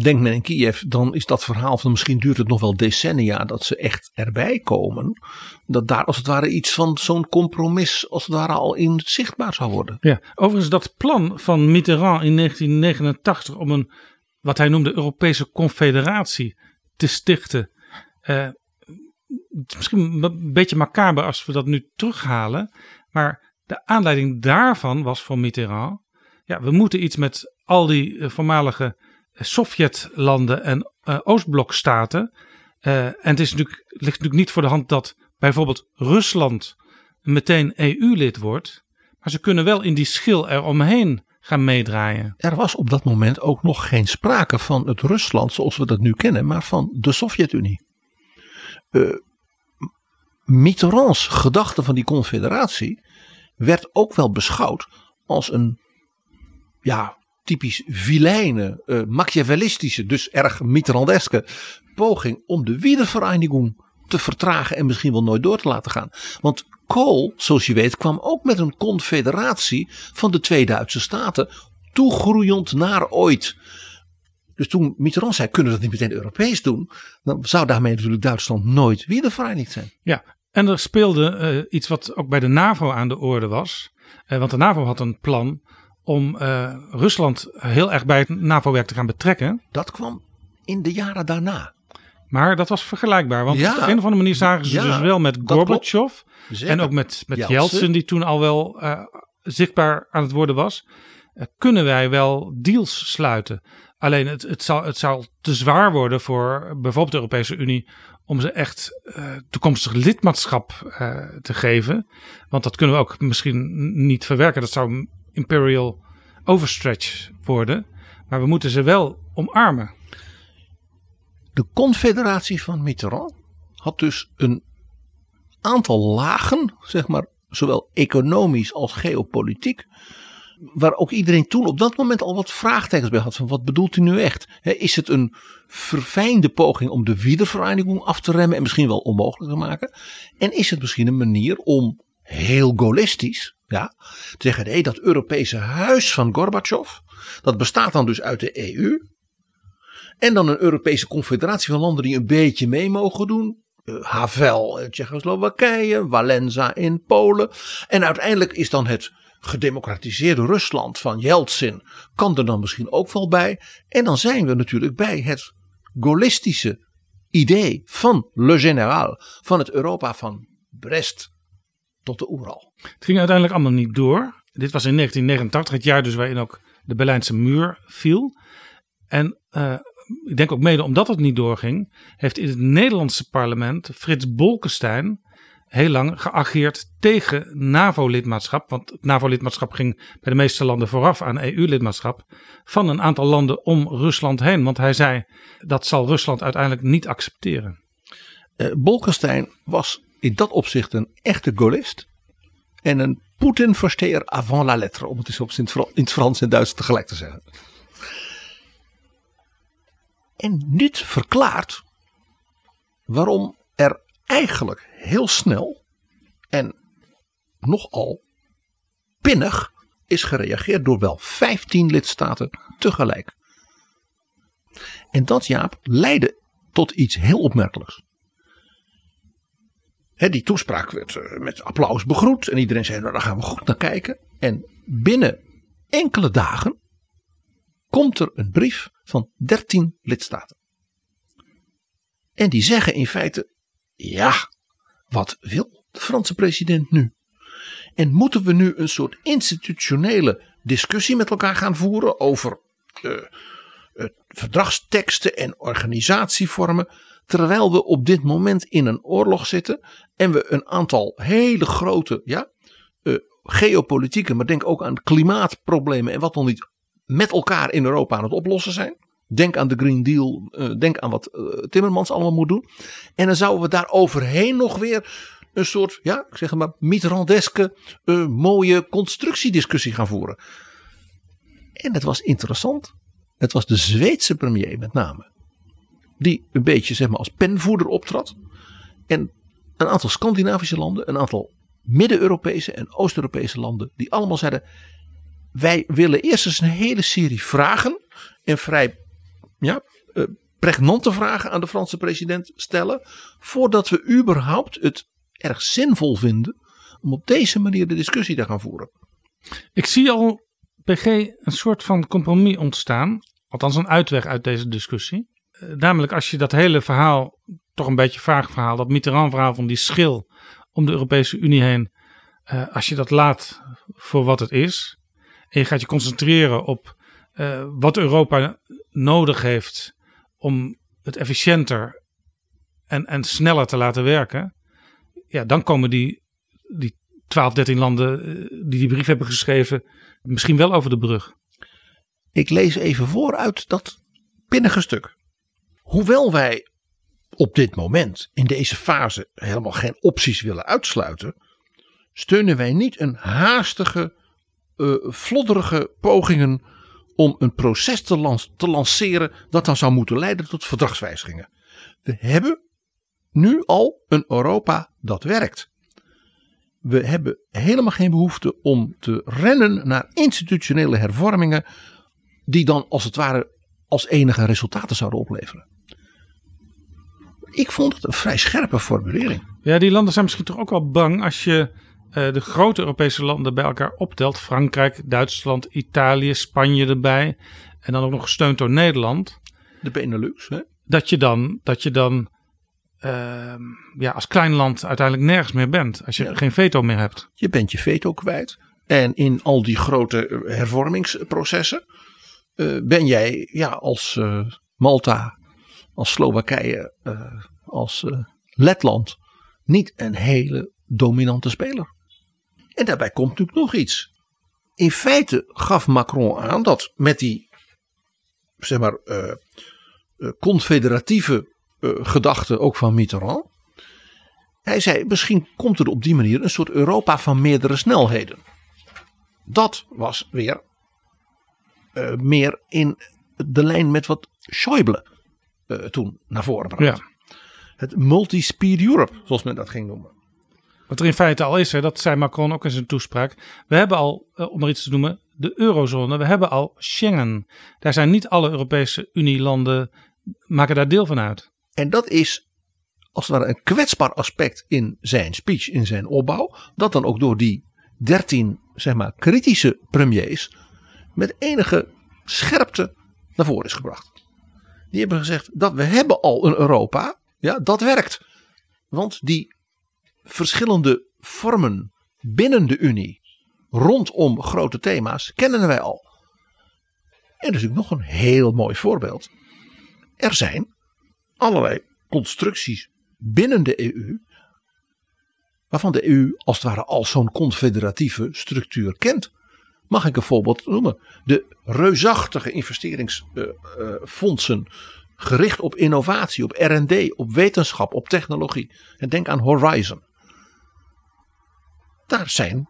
denkt men in Kiev, dan is dat verhaal van misschien duurt het nog wel decennia dat ze echt erbij komen. Dat daar als het ware iets van zo'n compromis als het ware al in zichtbaar zou worden. Ja, overigens dat plan van Mitterrand in 1989 om een, wat hij noemde, Europese confederatie te stichten. Is misschien een beetje macaber als we dat nu terughalen. Maar de aanleiding daarvan was voor Mitterrand. Ja, we moeten iets met al die uh, voormalige Sovjetlanden en uh, Oostblokstaten. En het is natuurlijk, ligt natuurlijk niet voor de hand dat bijvoorbeeld Rusland meteen EU-lid wordt. Maar ze kunnen wel in die schil eromheen gaan meedraaien. Er was op dat moment ook nog geen sprake van het Rusland zoals we dat nu kennen, maar van de Sovjet-Unie. Mitterrands gedachte van die confederatie werd ook wel beschouwd als een ja, typisch vilijne, uh, machiavellistische, dus erg Mitterrandeske poging om de wiedervereniging te vertragen en misschien wel nooit door te laten gaan. Want Kool, zoals je weet, kwam ook met een confederatie van de twee Duitse staten, toegroeiend naar ooit. Dus toen Mitterrand zei, kunnen we dat niet meteen Europees doen? Dan zou daarmee natuurlijk Duitsland nooit wiederverenigd zijn. Ja, en er speelde uh, iets wat ook bij de NAVO aan de orde was. Uh, want de NAVO had een plan om uh, Rusland heel erg bij het NAVO-werk te gaan betrekken. Dat kwam in de jaren daarna. Maar dat was vergelijkbaar. Want Ja. op een of andere manier zagen ze Ja, dus wel met Gorbachev. En ook met, met Jeltsin. Die toen al wel uh, zichtbaar aan het worden was. Uh, kunnen wij wel deals sluiten. Alleen het, het, zal, het zal te zwaar worden voor bijvoorbeeld de Europese Unie. om ze echt uh, toekomstig lidmaatschap uh, te geven. Want dat kunnen we ook misschien niet verwerken. Dat zou imperial overstretch worden. Maar we moeten ze wel omarmen. De confederatie van Mitterrand had dus een aantal lagen, zeg maar, zowel economisch als geopolitiek. Waar ook iedereen toen op dat moment al wat vraagtekens bij had. Van wat bedoelt u nu echt? Is het een verfijnde poging om de wiedervereniging af te remmen en misschien wel onmogelijk te maken? En is het misschien een manier om heel gaullistisch ja, te zeggen: nee, dat Europese huis van Gorbachev, dat bestaat dan dus uit de EU. En dan een Europese confederatie van landen die een beetje mee mogen doen. Uh, Havel in Tsjechoslowakije, Walenza in Polen. En uiteindelijk is dan het gedemocratiseerde Rusland van Yeltsin kan er dan misschien ook wel bij. En dan zijn we natuurlijk bij het gaullistische idee van Le Général, van het Europa van Brest tot de Oeral. Het ging uiteindelijk allemaal niet door. Dit was in 1989, het jaar dus waarin ook de Berlijnse muur viel. En uh, ik denk ook mede omdat het niet doorging, heeft in het Nederlandse parlement Frits Bolkestein heel lang geageerd tegen NAVO-lidmaatschap. Want het NAVO-lidmaatschap ging bij de meeste landen vooraf aan EU-lidmaatschap. Van een aantal landen om Rusland heen. Want hij zei dat zal Rusland uiteindelijk niet accepteren. Uh, Bolkestein was dat opzicht een echte Gaullist. En een Poetin-versteer avant la lettre. Om het eens op in het Frans en Duits tegelijk te zeggen. En dit verklaart waarom er eigenlijk heel snel en nogal pinnig is gereageerd door wel 15 lidstaten tegelijk. En dat, Jaap, leidde tot iets heel opmerkelijks. Die toespraak werd eh, met applaus begroet en iedereen zei: Nou, daar gaan we goed naar kijken. En binnen enkele dagen komt er een brief van 13 lidstaten. En die zeggen in feite: ja, wat wil de Franse president nu? En moeten we nu een soort institutionele discussie met elkaar gaan voeren over uh, verdragsteksten en organisatievormen, terwijl we op dit moment in een oorlog zitten en we een aantal hele grote ja, uh, geopolitieke, maar denk ook aan klimaatproblemen en wat dan niet met elkaar in Europa aan het oplossen zijn. Denk aan de Green Deal. Uh, denk aan wat uh, Timmermans allemaal moet doen. En dan zouden we daar overheen nog weer een soort, ja, ik zeg maar, Mitterrandeske mooie constructiediscussie gaan voeren. En het was interessant. Het was de Zweedse premier met name. Die een beetje zeg maar als penvoerder optrad. En een aantal Scandinavische landen, een aantal Midden-Europese en Oost-Europese landen. Die allemaal zeiden, wij willen eerst eens een hele serie vragen. En vrij ja, uh, pregnante vragen aan de Franse president stellen. Voordat we überhaupt het erg zinvol vinden om op deze manier de discussie te gaan voeren. Ik zie al, PG, een soort van compromis ontstaan. Althans een uitweg uit deze discussie. Uh, namelijk als je dat hele verhaal, toch een beetje vaag verhaal, dat Mitterrand verhaal van die schil om de Europese Unie heen. Uh, als je dat laat voor wat het is. En je gaat je concentreren op uh, wat Europa nodig heeft om het efficiënter en, en sneller te laten werken. Ja, dan komen die, die 12, 13 landen die die brief hebben geschreven misschien wel over de brug. Ik lees even voor uit dat pinnige stuk. Hoewel wij op dit moment in deze fase helemaal geen opties willen uitsluiten, steunen wij niet een haastige, uh, flodderige pogingen om een proces te, te lanceren dat dan zou moeten leiden tot verdragswijzigingen. We hebben nu al een Europa dat werkt. We hebben helemaal geen behoefte om te rennen naar institutionele hervormingen die dan als het ware als enige resultaten zouden opleveren. Ik vond het een vrij scherpe formulering. Ja, die landen zijn misschien toch ook wel bang als je uh, de grote Europese landen bij elkaar optelt. Frankrijk, Duitsland, Italië, Spanje erbij. En dan ook nog gesteund door Nederland. De Benelux, hè? Dat je dan, dat je dan uh, ja, als klein land uiteindelijk nergens meer bent. Als je ja. geen veto meer hebt. Je bent je veto kwijt. En in al die grote hervormingsprocessen uh, ben jij ja, als Malta, als Slowakije, als Letland niet een hele dominante speler. En daarbij komt natuurlijk nog iets. In feite gaf Macron aan dat met die zeg maar uh, confederatieve gedachte ook van Mitterrand. Hij zei misschien komt er op die manier een soort Europa van meerdere snelheden. Dat was weer meer in de lijn met wat Schäuble toen naar voren bracht. Ja. Het multi-speed Europe, zoals men dat ging noemen. Wat er in feite al is, hè, dat zei Macron ook in zijn toespraak. We hebben al, eh, om er iets te noemen, de eurozone. We hebben al Schengen. Daar zijn niet alle Europese Unielanden maken daar deel van uit. En dat is als het ware een kwetsbaar aspect in zijn speech, in zijn opbouw. Dat dan ook door die dertien zeg maar, kritische premiers met enige scherpte naar voren is gebracht. Die hebben gezegd dat we hebben al een Europa. Ja, dat werkt. Want die verschillende vormen binnen de Unie rondom grote thema's kennen wij al. En dus ook nog een heel mooi voorbeeld. Er zijn allerlei constructies binnen de EU, waarvan de EU als het ware al zo'n confederatieve structuur kent. Mag ik een voorbeeld noemen? De reusachtige investeringsfondsen gericht op innovatie, op RD, op wetenschap, op technologie. En denk aan Horizon. Daar zijn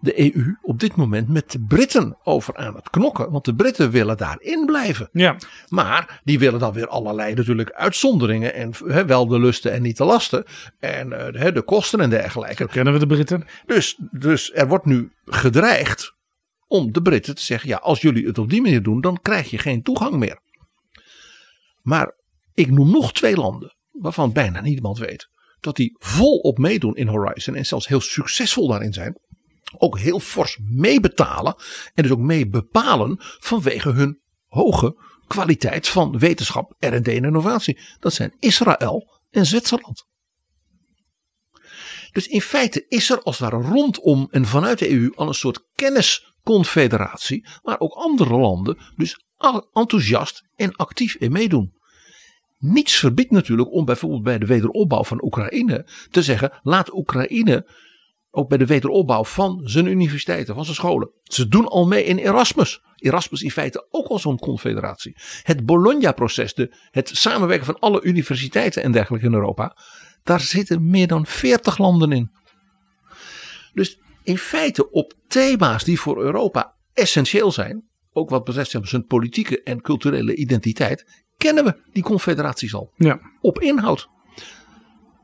de EU op dit moment met de Britten over aan het knokken. Want de Britten willen daarin blijven. Ja. Maar die willen dan weer allerlei natuurlijk uitzonderingen. En he, wel de lusten en niet de lasten. En uh, de kosten en dergelijke. Zo kennen we de Britten. Dus, dus er wordt nu gedreigd om de Britten te zeggen. Ja, als jullie het op die manier doen, dan krijg je geen toegang meer. Maar ik noem nog twee landen waarvan bijna niemand weet. Dat die volop meedoen in Horizon en zelfs heel succesvol daarin zijn ook heel fors meebetalen en dus ook mee bepalen vanwege hun hoge kwaliteit van wetenschap, R&D en innovatie. Dat zijn Israël en Zwitserland. Dus in feite is er als ware rondom en vanuit de EU al een soort kennisconfederatie, waar ook andere landen dus enthousiast en actief in meedoen. Niets verbiedt natuurlijk om bijvoorbeeld bij de wederopbouw van Oekraïne te zeggen: laat Oekraïne ook bij de wederopbouw van zijn universiteiten, van zijn scholen. Ze doen al mee in Erasmus. Erasmus in feite ook al zo'n confederatie. Het Bologna-proces, het samenwerken van alle universiteiten en dergelijke in Europa. Daar zitten meer dan 40 landen in. Dus in feite op thema's die voor Europa essentieel zijn. Ook wat betreft zijn politieke en culturele identiteit. Kennen we die confederaties al. Ja. Op inhoud.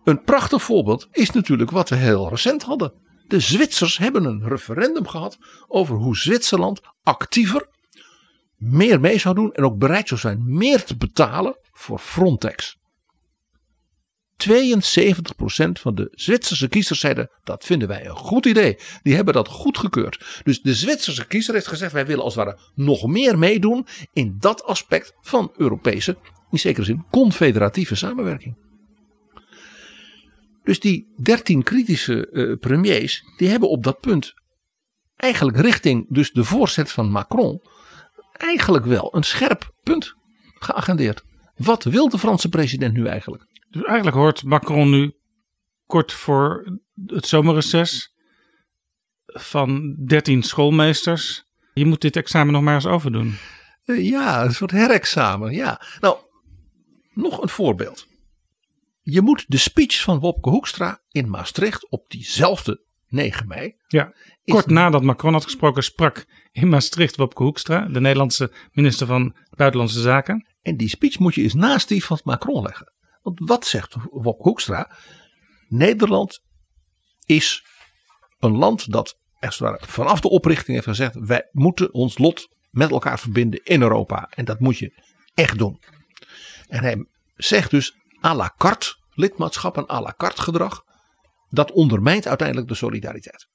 Een prachtig voorbeeld is natuurlijk wat we heel recent hadden. De Zwitsers hebben een referendum gehad over hoe Zwitserland actiever meer mee zou doen en ook bereid zou zijn meer te betalen voor Frontex. 72% van de Zwitserse kiezers zeiden dat vinden wij een goed idee. Die hebben dat goedgekeurd. Dus de Zwitserse kiezer heeft gezegd wij willen als het ware nog meer meedoen in dat aspect van Europese, in zekere zin, confederatieve samenwerking. Dus die dertien kritische uh, premiers, die hebben op dat punt eigenlijk richting dus de voorzet van Macron eigenlijk wel een scherp punt geagendeerd. Wat wil de Franse president nu eigenlijk? Dus eigenlijk hoort Macron nu kort voor het zomerreces van 13 schoolmeesters. Je moet dit examen nog maar eens overdoen. Uh, ja, een soort herexamen. Ja. Nou, nog een voorbeeld. Je moet de speech van Wopke Hoekstra in Maastricht op diezelfde 9 mei. Ja, kort nadat Macron had gesproken, sprak in Maastricht Wopke Hoekstra, de Nederlandse minister van Buitenlandse Zaken. En die speech moet je eens naast die van Macron leggen. Want wat zegt Wopke Hoekstra? Nederland is een land dat vanaf de oprichting heeft gezegd: wij moeten ons lot met elkaar verbinden in Europa. En dat moet je echt doen. En hij zegt dus à la carte lidmaatschap, een à la carte gedrag. Dat ondermijnt uiteindelijk de solidariteit.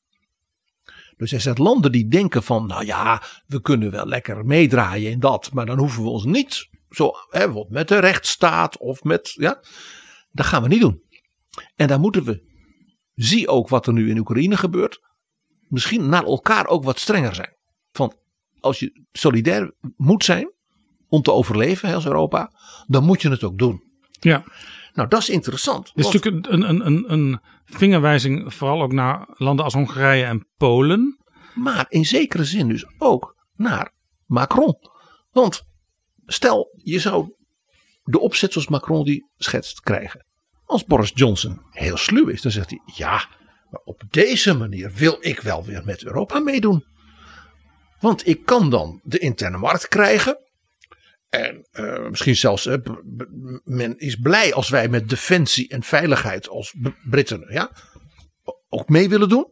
Dus hij zegt landen die denken van, nou ja, we kunnen wel lekker meedraaien in dat, maar dan hoeven we ons niet zo, hè, met de rechtsstaat of met, ja, dat gaan we niet doen. En daar moeten we, zie ook wat er nu in Oekraïne gebeurt, misschien naar elkaar ook wat strenger zijn. Van, als je solidair moet zijn om te overleven als Europa, dan moet je het ook doen. Ja. Nou, dat is interessant. Dit is natuurlijk een, een, een, een vingerwijzing vooral ook naar landen als Hongarije en Polen. Maar in zekere zin dus ook naar Macron. Want stel, je zou de opzet zoals Macron die schetst krijgen. Als Boris Johnson heel sluw is, dan zegt hij: Ja, maar op deze manier wil ik wel weer met Europa meedoen. Want ik kan dan de interne markt krijgen. En uh, misschien zelfs, uh, men is blij als wij met defensie en veiligheid als Britten ja, ook mee willen doen.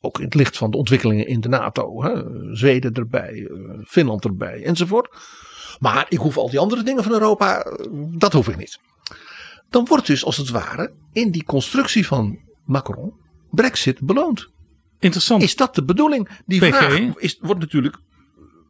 Ook in het licht van de ontwikkelingen in de NATO. Hè, Zweden erbij, uh, Finland erbij enzovoort. Maar ik hoef al die andere dingen van Europa, eh, dat hoef ik niet. Dan wordt dus als het ware in die constructie van Macron Brexit beloond. Interessant. Is dat de bedoeling? Die PG? vraag is, wordt natuurlijk,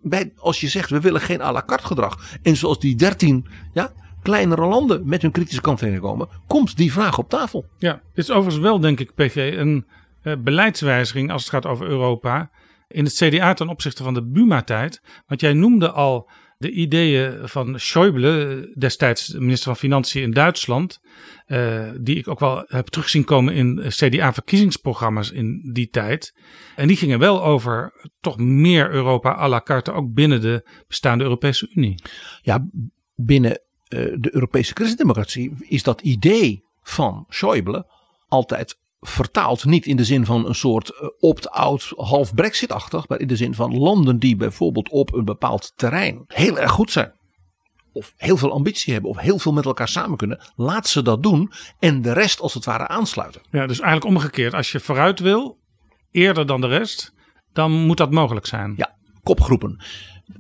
bij, als je zegt we willen geen à la carte gedrag. En zoals die 13 ja, kleinere landen met hun kritische kanttekeningen komen. Komt die vraag op tafel. Ja, dit is overigens wel, denk ik, PG, een eh, beleidswijziging als het gaat over Europa. In het CDA ten opzichte van de Buma-tijd. Want jij noemde al de ideeën van Schäuble, destijds minister van Financiën in Duitsland. eh, die ik ook wel heb terugzien komen in CDA-verkiezingsprogramma's in die tijd. En die gingen wel over toch meer Europa à la carte, ook binnen de bestaande Europese Unie. Ja, binnen eh, de Europese christendemocratie is dat idee van Schäuble altijd vertaald. Niet in de zin van een soort eh, opt-out, half brexit-achtig. Maar in de zin van landen die bijvoorbeeld op een bepaald terrein heel erg goed zijn. Of heel veel ambitie hebben. Of heel veel met elkaar samen kunnen. Laat ze dat doen. En de rest als het ware aansluiten. Ja, dus eigenlijk omgekeerd. Als je vooruit wil, eerder dan de rest, dan moet dat mogelijk zijn. Ja, kopgroepen.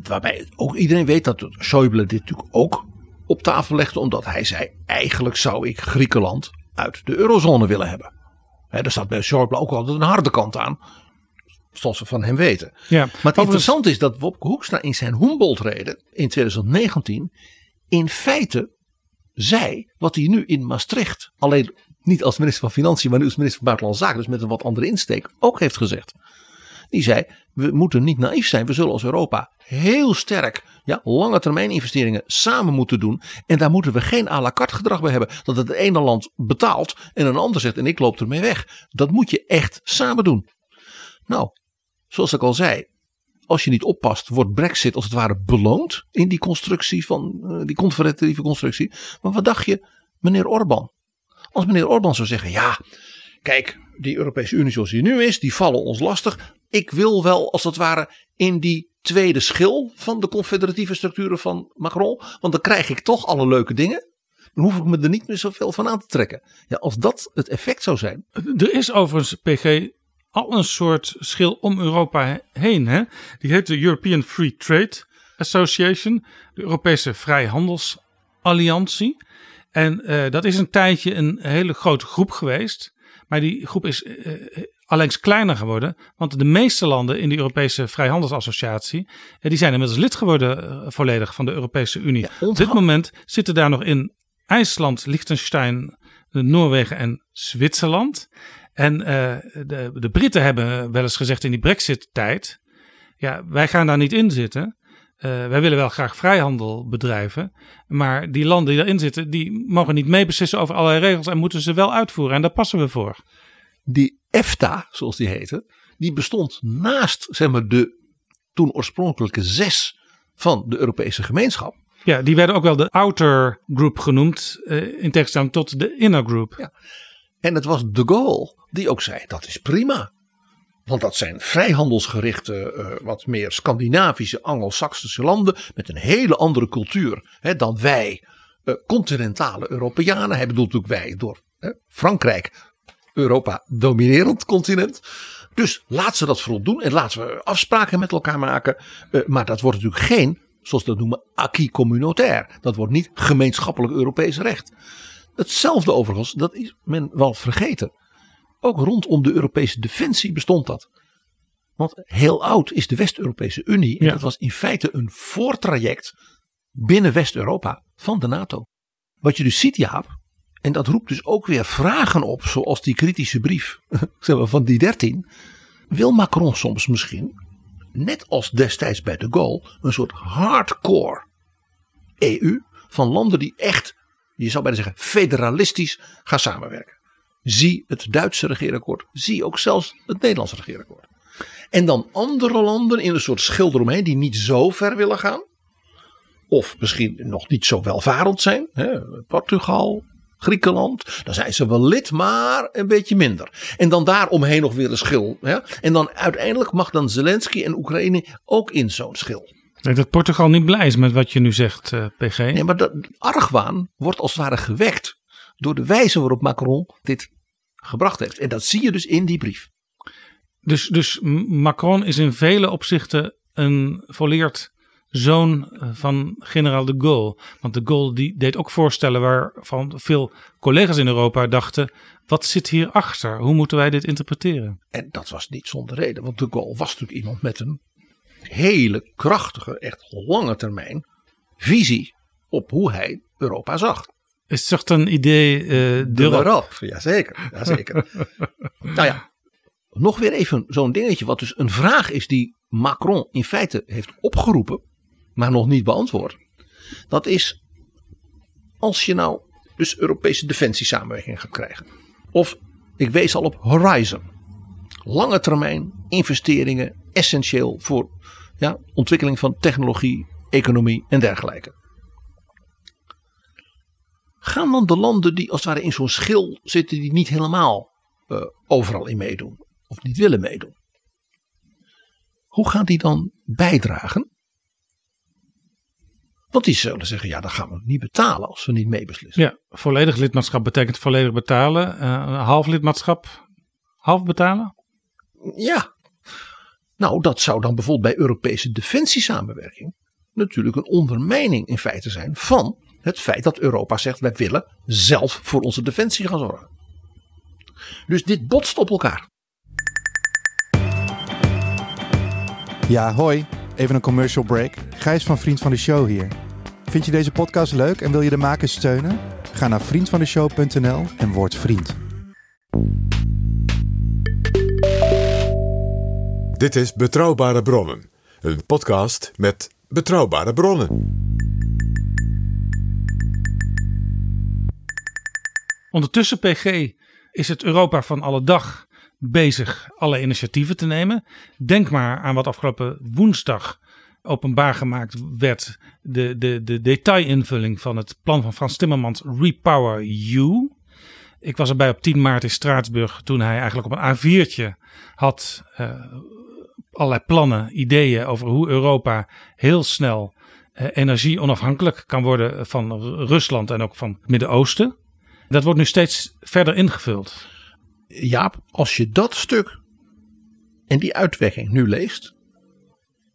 Waarbij ook iedereen weet dat Schäuble dit natuurlijk ook op tafel legde. Omdat hij zei, eigenlijk zou ik Griekenland uit de eurozone willen hebben. Hè, daar staat bij Schäuble ook altijd een harde kant aan. Zoals we van hem weten. Ja, Maar het interessante is dat Wopke Hoekstra in zijn Humboldt-reden in 2019 in feite zei wat hij nu in Maastricht, alleen niet als minister van Financiën, maar nu als minister van Buitenlandse Zaken, dus met een wat andere insteek, ook heeft gezegd. Die zei, we moeten niet naïef zijn, we zullen als Europa heel sterk ja, lange termijn investeringen samen moeten doen. En daar moeten we geen à la carte gedrag bij hebben. Dat het ene land betaalt en een ander zegt en ik loop ermee weg. Dat moet je echt samen doen. Nou, zoals ik al zei, als je niet oppast, wordt Brexit als het ware beloond in die constructie van eh, die confederatieve constructie. Maar wat dacht je, meneer Orbán? Als meneer Orbán zou zeggen, ja, kijk, die Europese Unie zoals die nu is, die vallen ons lastig. Ik wil wel als het ware in die tweede schil van de confederatieve structuren van Macron, want dan krijg ik toch alle leuke dingen. Dan hoef ik me er niet meer zoveel van aan te trekken. Ja, als dat het effect zou zijn, Er is overigens, PG, al een soort schil om Europa he- heen. Hè? Die heet de European Free Trade Association, de Europese Vrijhandelsalliantie. En eh, dat is een tijdje een hele grote groep geweest. Maar die groep is eh, allengs kleiner geworden. Want de meeste landen in de Europese Vrijhandelsassociatie. eh, die zijn inmiddels lid geworden volledig van de Europese Unie. Op dit moment zitten daar nog in IJsland, Liechtenstein, Noorwegen en Zwitserland. En de, de Britten hebben wel eens gezegd in die Brexit-tijd: ja, wij gaan daar niet in zitten. Eh, wij willen wel graag vrijhandel bedrijven. Maar die landen die erin zitten, die mogen niet meebeslissen over allerlei regels en moeten ze wel uitvoeren. En daar passen we voor. die EFTA, zoals die heette, die bestond naast zeg maar, de toen oorspronkelijke zes van de Europese gemeenschap. Ja, die werden ook wel de outer group genoemd, eh, in tegenstelling tot de inner group. Ja. En het was de Gaulle die ook zei: dat is prima. Want dat zijn vrijhandelsgerichte, eh, wat meer Scandinavische, Anglo-Saxische landen. met een hele andere cultuur hè, dan wij, eh, continentale Europeanen. Hij bedoelt natuurlijk wij door hè, Frankrijk, Europa dominerend continent. Dus laat ze dat vooral doen en laten we afspraken met elkaar maken. Eh, maar dat wordt natuurlijk geen, zoals dat noemen, acquis communautaire. Dat wordt niet gemeenschappelijk Europees recht. Hetzelfde overigens, dat is men wel vergeten. Ook rondom de Europese defensie bestond dat. Want heel oud is de West-Europese Unie. En Ja. dat was in feite een voortraject binnen West-Europa van de NATO. Wat je dus ziet, Jaap, en dat roept dus ook weer vragen op, zoals die kritische brief zeg maar, van die 13. Wil Macron soms misschien, net als destijds bij de Gaulle, een soort hardcore EU van landen die echt, je zou bijna zeggen, federalistisch gaan samenwerken. Zie het Duitse regeerakkoord, zie ook zelfs het Nederlandse regeerakkoord. En dan andere landen in een soort schilder omheen die niet zo ver willen gaan. Of misschien nog niet zo welvarend zijn. Hè, Portugal, Griekenland. Dan zijn ze wel lid, maar een beetje minder. En dan daaromheen nog weer een schil. Hè. En dan uiteindelijk mag dan Zelensky en Oekraïne ook in zo'n schil. Ik denk dat Portugal niet blij is met wat je nu zegt, eh, PG. Nee, maar dat argwaan wordt als het ware gewekt door de wijze waarop Macron dit gebracht heeft. En dat zie je dus in die brief. Dus, dus Macron is in vele opzichten een volleerd zoon eh, van generaal de Gaulle. Want de Gaulle die deed ook voorstellen waarvan veel collega's in Europa dachten: wat zit hier achter? Hoe moeten wij dit interpreteren? En dat was niet zonder reden, want de Gaulle was natuurlijk iemand met een hele krachtige, echt lange termijn visie op hoe hij Europa zag. Een idee uh, de L'Europe? Jazeker, jazeker. nou ja, nog weer even zo'n dingetje wat dus een vraag is die Macron in feite heeft opgeroepen, maar nog niet beantwoord. Dat is als je nou dus Europese defensiesamenwerking gaat krijgen. Of ik wees al op Horizon. Lange termijn investeringen essentieel voor ja, ontwikkeling van technologie, economie en dergelijke. Gaan dan de landen die als het ware in zo'n schil zitten, die niet helemaal uh, overal in meedoen, of niet willen meedoen, hoe gaan die dan bijdragen? Want die zullen zeggen, ja, dan gaan we niet betalen als we niet meebeslissen. Ja, volledig lidmaatschap betekent volledig betalen. Uh, half lidmaatschap, half betalen? Ja. Nou, dat zou dan bijvoorbeeld bij Europese defensiesamenwerking natuurlijk een ondermijning in feite zijn van het feit dat Europa zegt wij willen zelf voor onze defensie gaan zorgen. Dus dit botst op elkaar. Ja, hoi. Even een commercial break. Gijs van Vriend van de Show hier. Vind je deze podcast leuk en wil je de makers steunen? Ga naar vriendvandeshow.nl en word vriend. Dit is Betrouwbare Bronnen, een podcast met betrouwbare bronnen. Ondertussen, PG, is het Europa van alle dag bezig alle initiatieven te nemen. Denk maar aan wat afgelopen woensdag openbaar gemaakt werd. De, de, de detailinvulling van het plan van Frans Timmermans Repower You. Ik was erbij op 10 maart in Straatsburg toen hij eigenlijk op een A4'tje had uh, allerlei plannen, ideeën over hoe Europa heel snel uh, energie onafhankelijk kan worden van Rusland en ook van het Midden-Oosten. Dat wordt nu steeds verder ingevuld. Jaap, als je dat stuk en die uitwerking nu leest.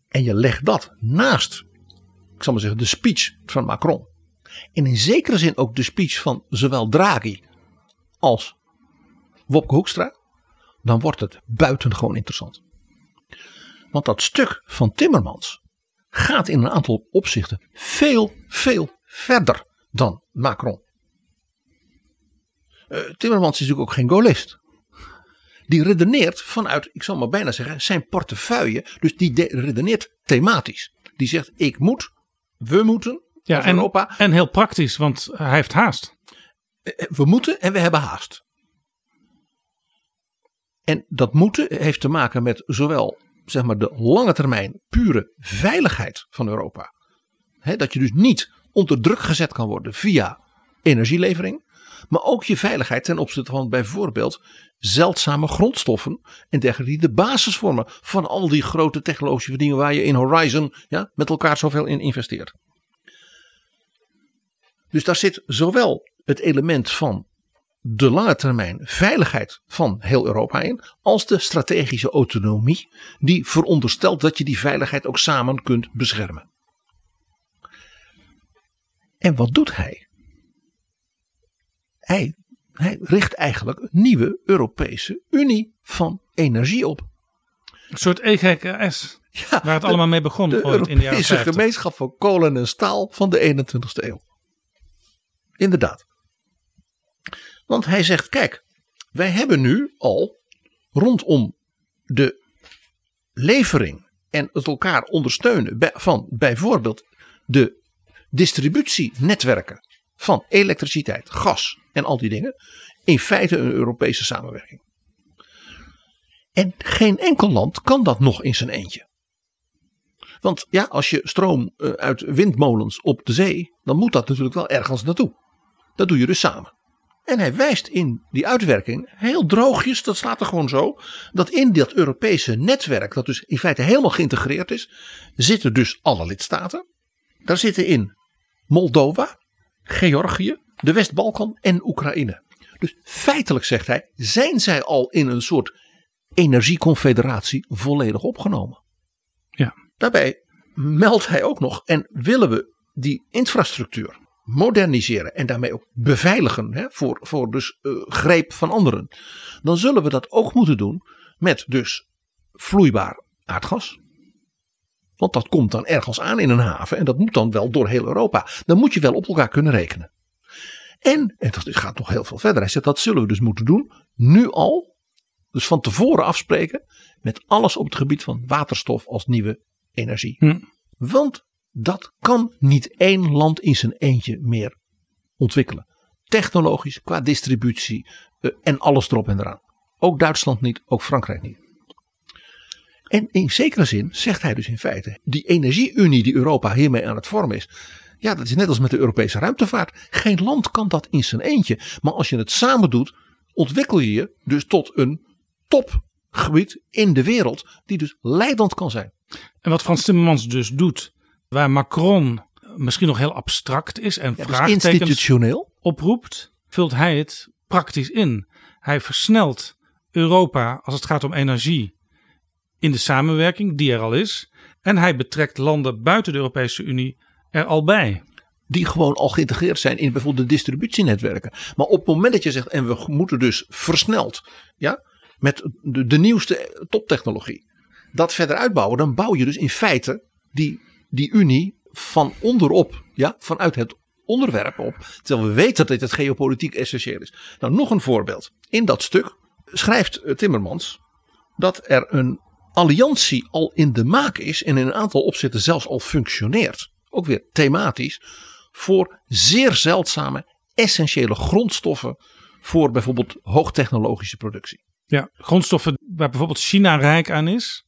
En je legt dat naast, ik zal maar zeggen, de speech van Macron. En in zekere zin ook de speech van zowel Draghi als Wopke Hoekstra. Dan wordt het buitengewoon interessant. Want dat stuk van Timmermans gaat in een aantal opzichten veel, veel verder dan Macron. Uh, Timmermans is natuurlijk ook geen goalist die redeneert vanuit, ik zal maar bijna zeggen, zijn portefeuille. Dus die redeneert thematisch. Die zegt, ik moet, we moeten, ja, en, Europa. En heel praktisch, want hij heeft haast. Eh, we moeten en we hebben haast. En dat moeten heeft te maken met zowel zeg maar, de lange termijn pure veiligheid van Europa. dat je dus niet onder druk gezet kan worden via energielevering. Maar ook je veiligheid ten opzichte van bijvoorbeeld zeldzame grondstoffen en dergelijke die de basis vormen van al die grote technologische waar je in Horizon ja, met elkaar zoveel in investeert. Dus daar zit zowel het element van de lange termijn veiligheid van heel Europa in, als de strategische autonomie, die veronderstelt dat je die veiligheid ook samen kunt beschermen. En wat doet hij? Hij hij richt eigenlijk een nieuwe Europese Unie van energie op. Een soort EGKS, ja, waar het allemaal mee begon. De ooit in de Europese gemeenschap van kolen en staal van de 21ste eeuw. Inderdaad. Want hij zegt, kijk, wij hebben nu al rondom de levering en het elkaar ondersteunen van bijvoorbeeld de distributienetwerken van elektriciteit, gas en al die dingen. In feite een Europese samenwerking. En geen enkel land kan dat nog in zijn eentje. Want ja, als je stroom eh, uit windmolens op de zee, dan moet dat natuurlijk wel ergens naartoe. Dat doe je dus samen. En hij wijst in die uitwerking heel droogjes, dat staat er gewoon zo, dat in dat Europese netwerk, dat dus in feite helemaal geïntegreerd is, zitten dus alle lidstaten. Daar zitten in Moldova, Georgië, de West-Balkan en Oekraïne. Dus feitelijk zegt hij, zijn zij al in een soort energieconfederatie volledig opgenomen. Ja. Daarbij meldt hij ook nog. En willen we die infrastructuur moderniseren en daarmee ook beveiligen hè, voor, voor dus uh, greep van anderen. Dan zullen we dat ook moeten doen met dus vloeibaar aardgas. Want dat komt dan ergens aan in een haven en dat moet dan wel door heel Europa. Dan moet je wel op elkaar kunnen rekenen. En, en dat gaat nog heel veel verder. Hij zegt dat zullen we dus moeten doen. Nu al. Dus van tevoren afspreken. Met alles op het gebied van waterstof als nieuwe energie. Hm. Want dat kan niet één land in zijn eentje meer ontwikkelen. Technologisch, qua distributie uh, en alles erop en eraan. Ook Duitsland niet, ook Frankrijk niet. En in zekere zin zegt hij dus in feite: die energieunie die Europa hiermee aan het vormen is. Ja, dat is net als met de Europese ruimtevaart. Geen land kan dat in zijn eentje. Maar als je het samen doet, ontwikkel je je dus tot een topgebied in de wereld. Die dus leidend kan zijn. En wat Frans Timmermans dus doet, waar Macron misschien nog heel abstract is en Ja, dus institutioneel. oproept, vult hij het praktisch in. Hij versnelt Europa als het gaat om energie in de samenwerking die er al is. En hij betrekt landen buiten de Europese Unie er al bij. die gewoon al geïntegreerd zijn in bijvoorbeeld de distributienetwerken. Maar op het moment dat je zegt, en we moeten dus versneld, ja, met de, nieuwste toptechnologie, dat verder uitbouwen, dan bouw je dus in feite die, die Unie van onderop, ja, vanuit het onderwerp op. Terwijl we weten dat dit geopolitiek essentieel is. Nou, nog een voorbeeld. In dat stuk schrijft eh, Timmermans dat er een alliantie al in de maak is en in een aantal opzetten zelfs al functioneert. Ook weer thematisch voor zeer zeldzame essentiële grondstoffen voor bijvoorbeeld hoogtechnologische productie. Ja, grondstoffen waar bijvoorbeeld China rijk aan is.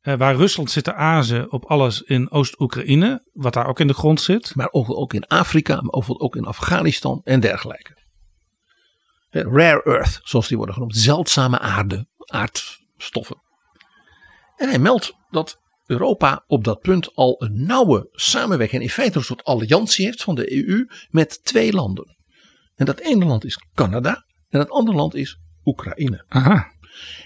eh, waar Rusland zit te azen op alles in Oost-Oekraïne, wat daar ook in de grond zit. Maar ook, ook in Afrika, maar bijvoorbeeld ook in Afghanistan en dergelijke. Rare earth, zoals die worden genoemd. Zeldzame aarde, aardstoffen. En hij meldt dat Europa op dat punt al een nauwe samenwerking, in feite een soort alliantie heeft van de EU met twee landen. En dat ene land is Canada en dat andere land is Oekraïne. Aha.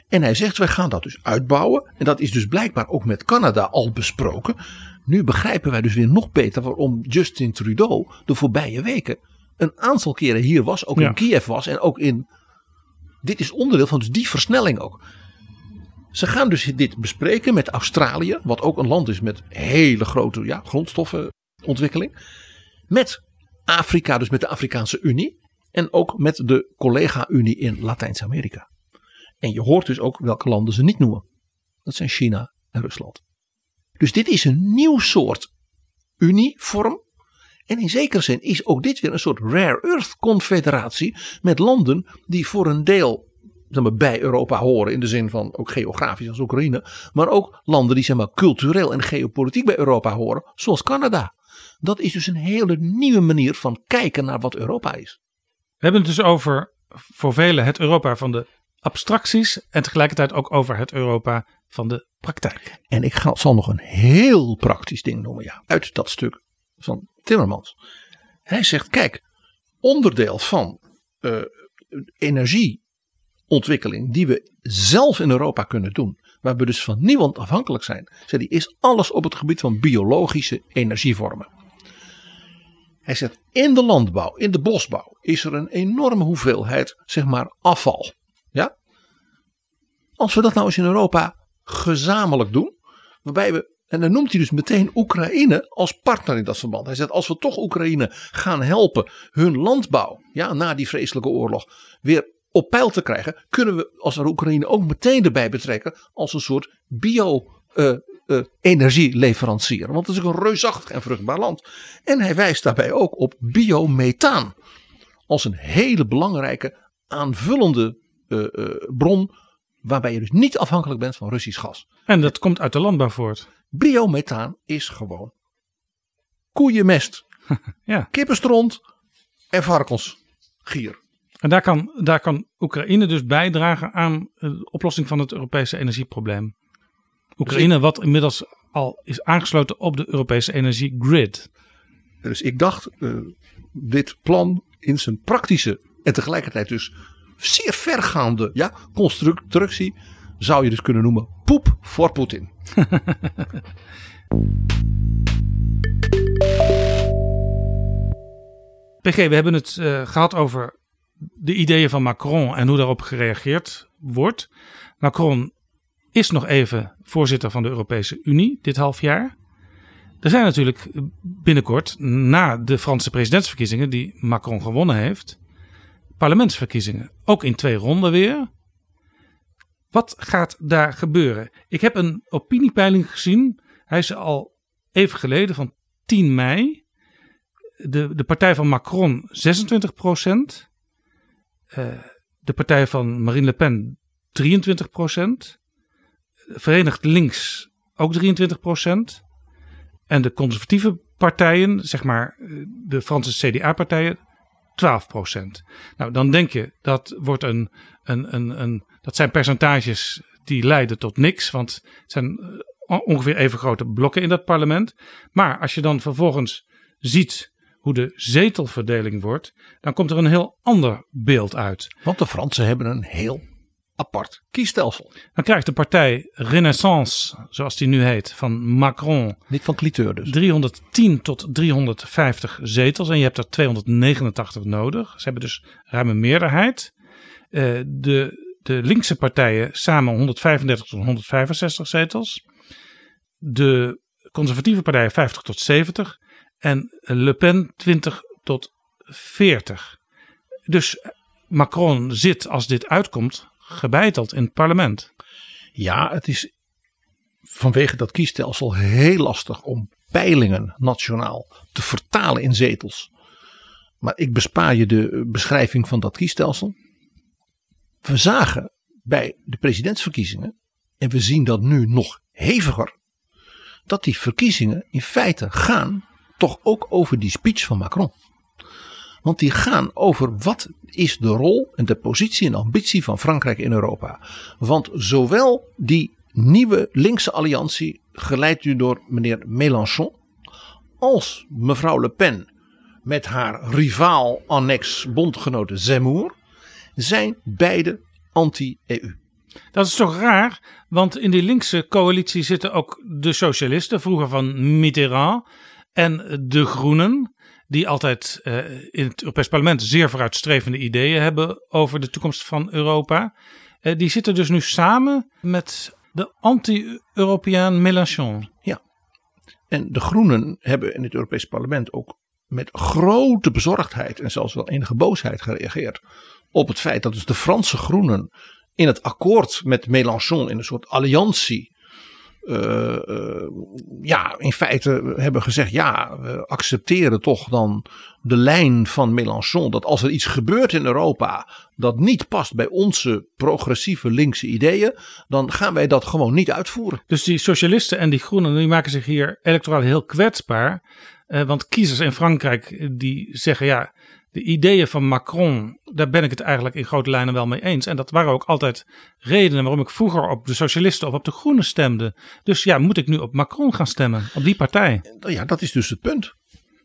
En hij zegt, wij gaan dat dus uitbouwen. En dat is dus blijkbaar ook met Canada al besproken. Nu begrijpen wij dus weer nog beter waarom Justin Trudeau de voorbije weken een aantal keren hier was. Ook Ja. in Kiev was en ook in... Dit is onderdeel van dus die versnelling ook. Ze gaan dus dit bespreken met Australië. Wat ook een land is met hele grote ja, grondstoffenontwikkeling. Met Afrika, dus met de Afrikaanse Unie. En ook met de collega-Unie in Latijns-Amerika. En je hoort dus ook welke landen ze niet noemen. Dat zijn China en Rusland. Dus dit is een nieuw soort unievorm. En in zekere zin is ook dit weer een soort rare earth confederatie met landen die voor een deel zeg maar, bij Europa horen in de zin van ook geografisch als Oekraïne, maar ook landen die zeg maar, cultureel en geopolitiek bij Europa horen, zoals Canada. Dat is dus een hele nieuwe manier van kijken naar wat Europa is. We hebben het dus over, voor velen, het Europa van de abstracties. En tegelijkertijd ook over het Europa van de praktijk. En ik ga, zal nog een heel praktisch ding noemen, ja, uit dat stuk van Timmermans. Hij zegt: kijk, onderdeel van eh, energieontwikkeling die we zelf in Europa kunnen doen, waar we dus van niemand afhankelijk zijn, zei hij, is alles op het gebied van biologische energievormen. Hij zegt: in de landbouw, in de bosbouw, is er een enorme hoeveelheid, zeg maar, afval. Ja? Als we dat nou eens in Europa gezamenlijk doen, waarbij we, en dan noemt hij dus meteen Oekraïne als partner in dat verband. Hij zegt, als we toch Oekraïne gaan helpen hun landbouw, ja, na die vreselijke oorlog, weer op peil te krijgen, kunnen we als Oekraïne ook meteen erbij betrekken als een soort bio eh, eh. Want het is ook een reusachtig en vruchtbaar land. En hij wijst daarbij ook op biomethaan als een hele belangrijke aanvullende eh, bron waarbij je dus niet afhankelijk bent van Russisch gas. En dat komt uit de landbouw voort. Biomethaan is gewoon koeienmest, Ja. kippenstront en varkensgier. En daar kan, daar kan Oekraïne dus bijdragen aan de oplossing van het Europese energieprobleem. Oekraïne, wat inmiddels al is aangesloten op de Europese energiegrid. Dus ik dacht, eh, dit plan in zijn praktische en tegelijkertijd dus zeer vergaande ja, constructie zou je dus kunnen noemen poep voor Poetin. PG, we hebben het eh, gehad over de ideeën van Macron en hoe daarop gereageerd wordt. Macron is nog even voorzitter van de Europese Unie dit half jaar. Er zijn natuurlijk binnenkort, na de Franse presidentsverkiezingen die Macron gewonnen heeft, parlementsverkiezingen. Ook in twee ronden weer. Wat gaat daar gebeuren? Ik heb een opiniepeiling gezien. Hij is al even geleden van 10 mei. De, de partij van Macron 26 procent. Uh, de partij van Marine Le Pen 23 procent. Verenigd Links ook 23 procent. En de conservatieve partijen, zeg maar de Franse CDA-partijen, 12 procent. Nou, dan denk je dat wordt een, een, een, een, dat zijn percentages die leiden tot niks, want het zijn eh, ongeveer even grote blokken in dat parlement. Maar als je dan vervolgens ziet hoe de zetelverdeling wordt, dan komt er een heel ander beeld uit. Want de Fransen hebben een heel apart kiesstelsel. Dan krijgt de partij Renaissance, zoals die nu heet, van Macron. Niet van Cliteur dus. 310 tot 350 zetels en je hebt er 289 nodig. Ze hebben dus ruim een meerderheid. Uh, de, de linkse partijen samen 135 tot 165 zetels. De conservatieve partijen 50 tot 70. En Le Pen 20 tot 40. Dus Macron zit, als dit uitkomt, gebeiteld in het parlement. Ja, het is vanwege dat kiesstelsel heel lastig om peilingen nationaal te vertalen in zetels. Maar ik bespaar je de beschrijving van dat kiesstelsel. We zagen bij de presidentsverkiezingen, en we zien dat nu nog heviger, dat die verkiezingen in feite gaan toch ook over die speech van Macron. Want die gaan over wat is de rol en de positie en ambitie van Frankrijk in Europa. Want zowel die nieuwe linkse alliantie, geleid u door meneer Mélenchon, als mevrouw Le Pen met haar rivaal annex bondgenoten Zemmour, zijn beide anti-EU. Dat is toch raar, want in die linkse coalitie zitten ook de socialisten, vroeger van Mitterrand, en de Groenen die altijd uh, in het Europees Parlement zeer vooruitstrevende ideeën hebben over de toekomst van Europa. Uh, die zitten dus nu samen met de anti-Europeaan Mélenchon. Ja, en de Groenen hebben in het Europees Parlement ook met grote bezorgdheid en zelfs wel enige boosheid gereageerd op het feit dat dus de Franse Groenen in het akkoord met Mélenchon in een soort alliantie uh, uh, ja, in feite hebben gezegd: ja, we accepteren toch dan de lijn van Mélenchon. Dat als er iets gebeurt in Europa dat niet past bij onze progressieve linkse ideeën, dan gaan wij dat gewoon niet uitvoeren. Dus die socialisten en die groenen die maken zich hier electoraal heel kwetsbaar. Uh, want kiezers in Frankrijk die zeggen: ja, de ideeën van Macron, daar ben ik het eigenlijk in grote lijnen wel mee eens. En dat waren ook altijd redenen waarom ik vroeger op de socialisten of op de groenen stemde. Dus ja, moet ik nu op Macron gaan stemmen, op die partij? Ja, dat is dus het punt.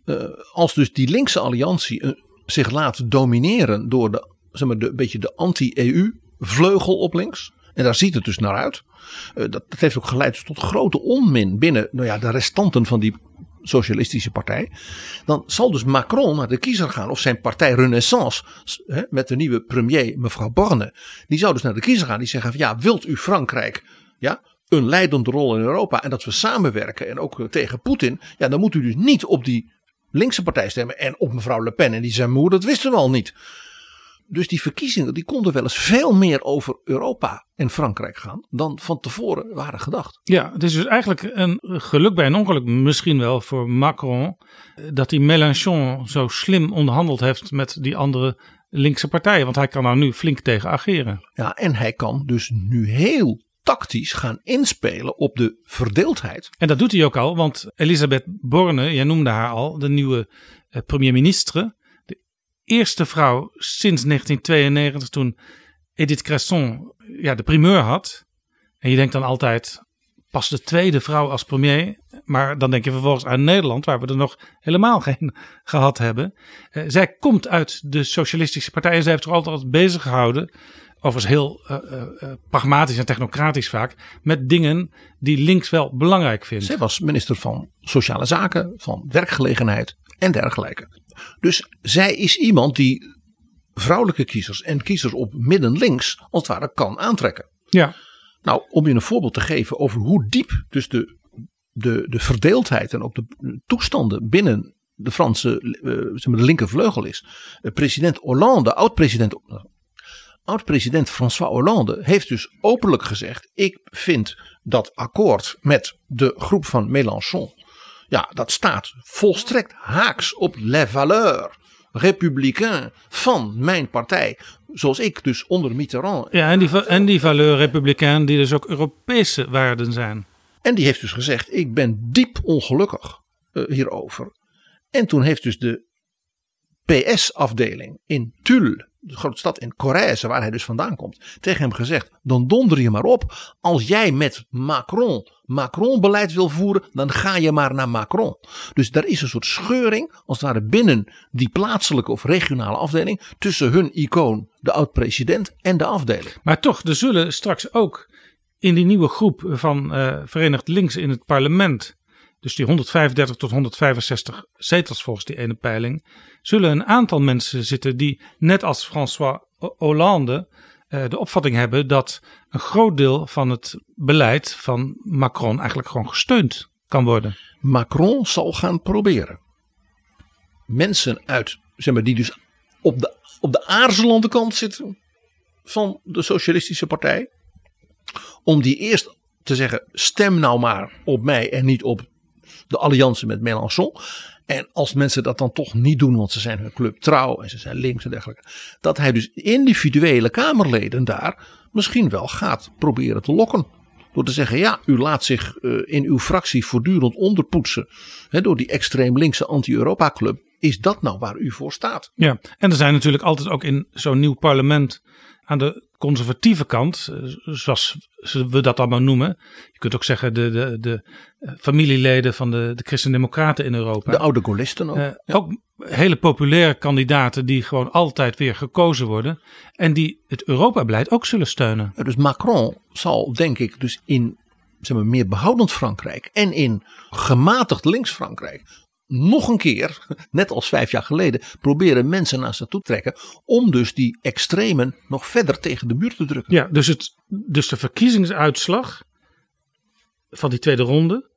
Uh, als dus die linkse alliantie uh, zich laat domineren door de, zeg maar, de beetje de anti-EU vleugel op links. En daar ziet het dus naar uit. Uh, dat, dat, heeft ook geleid tot grote onmin binnen nou ja, de restanten van die socialistische partij. Dan zal dus Macron naar de kiezer gaan of zijn partij Renaissance hè, met de nieuwe premier mevrouw Borne. Die zou dus naar de kiezer gaan die zeggen van ja wilt u Frankrijk ja, een leidende rol in Europa en dat we samenwerken en ook tegen Poetin. Ja dan moet u dus niet op die linkse partij stemmen en op mevrouw Le Pen en die zijn moeder dat wisten we al niet. Dus die verkiezingen die konden wel eens veel meer over Europa en Frankrijk gaan dan van tevoren waren gedacht. Ja, het is dus eigenlijk een geluk bij een ongeluk misschien wel voor Macron dat hij Mélenchon zo slim onderhandeld heeft met die andere linkse partijen. Want hij kan nou nu flink tegen ageren. Ja, en hij kan dus nu heel tactisch gaan inspelen op de verdeeldheid. En dat doet hij ook al, want Elisabeth Borne, jij noemde haar al, de nieuwe eh, premier-ministre eerste vrouw sinds 1992 toen Edith Cresson ja, de primeur had. En je denkt dan altijd, pas de tweede vrouw als premier. Maar dan denk je vervolgens aan Nederland, waar we er nog helemaal geen gehad hebben. Uh, zij komt uit de Socialistische Partij en zij heeft er altijd bezig gehouden. Overigens heel uh, uh, pragmatisch en technocratisch vaak. Met dingen die links wel belangrijk vindt. Zij was minister van Sociale Zaken, van Werkgelegenheid en dergelijke. Dus zij is iemand die vrouwelijke kiezers en kiezers op midden links als het ware kan aantrekken. Ja. Nou, om je een voorbeeld te geven over hoe diep dus de, de, de verdeeldheid en ook de toestanden binnen de Franse uh, zeg maar de linkervleugel is. Uh, president Hollande, oud-president oud-president François Hollande heeft dus openlijk gezegd: ik vind dat akkoord met de groep van Mélenchon, ja, dat staat volstrekt haaks op les valeurs républicains van mijn partij. Zoals ik dus onder Mitterrand. Ja, en die, en die valeur républicain die dus ook Europese waarden zijn. En die heeft dus gezegd: ik ben diep ongelukkig uh, hierover. En toen heeft dus de PS-afdeling in Tulle, de grote stad in Corrèze, waar hij dus vandaan komt, tegen hem gezegd: dan donder je maar op. Als jij met Macron Macron-beleid wil voeren, dan ga je maar naar Macron. Dus daar is een soort scheuring, als het ware binnen die plaatselijke of regionale afdeling, tussen hun icoon, de oud-president, en de afdeling. Maar toch, er zullen straks ook in die nieuwe groep van uh, Verenigd Links in het parlement dus die 135 tot 165 zetels volgens die ene peiling, zullen een aantal mensen zitten die, net als François Hollande, uh, de opvatting hebben dat een groot deel van het beleid van Macron eigenlijk gewoon gesteund kan worden. Macron zal gaan proberen mensen uit, zeg maar, die dus op de, op de aarzelende kant zitten van de Socialistische Partij, om die eerst te zeggen: stem nou maar op mij en niet op de alliantie met Mélenchon. En als mensen dat dan toch niet doen, want ze zijn hun club trouw en ze zijn links en dergelijke. Dat hij dus individuele Kamerleden daar misschien wel gaat proberen te lokken. Door te zeggen, ja, u laat zich uh, in uw fractie voortdurend onderpoetsen. Hè, door die extreem linkse anti-Europa club. Is dat nou waar u voor staat? Ja, en er zijn natuurlijk altijd ook in zo'n nieuw parlement aan de conservatieve kant, eh, zoals we dat allemaal noemen. Je kunt ook zeggen de, de, de eh, familieleden van de, de Christen-Democraten in Europa. De oude Gaullisten ook. Uh, ja. Ook hele populaire kandidaten die gewoon altijd weer gekozen worden. En die het Europa-beleid ook zullen steunen. Dus Macron zal denk ik dus in zeg maar, meer behoudend Frankrijk en in gematigd links Frankrijk nog een keer, net als vijf jaar geleden, proberen mensen naar ze toe trekken. Om dus die extremen nog verder tegen de muur te drukken. Ja, dus, het, dus de verkiezingsuitslag van die tweede ronde.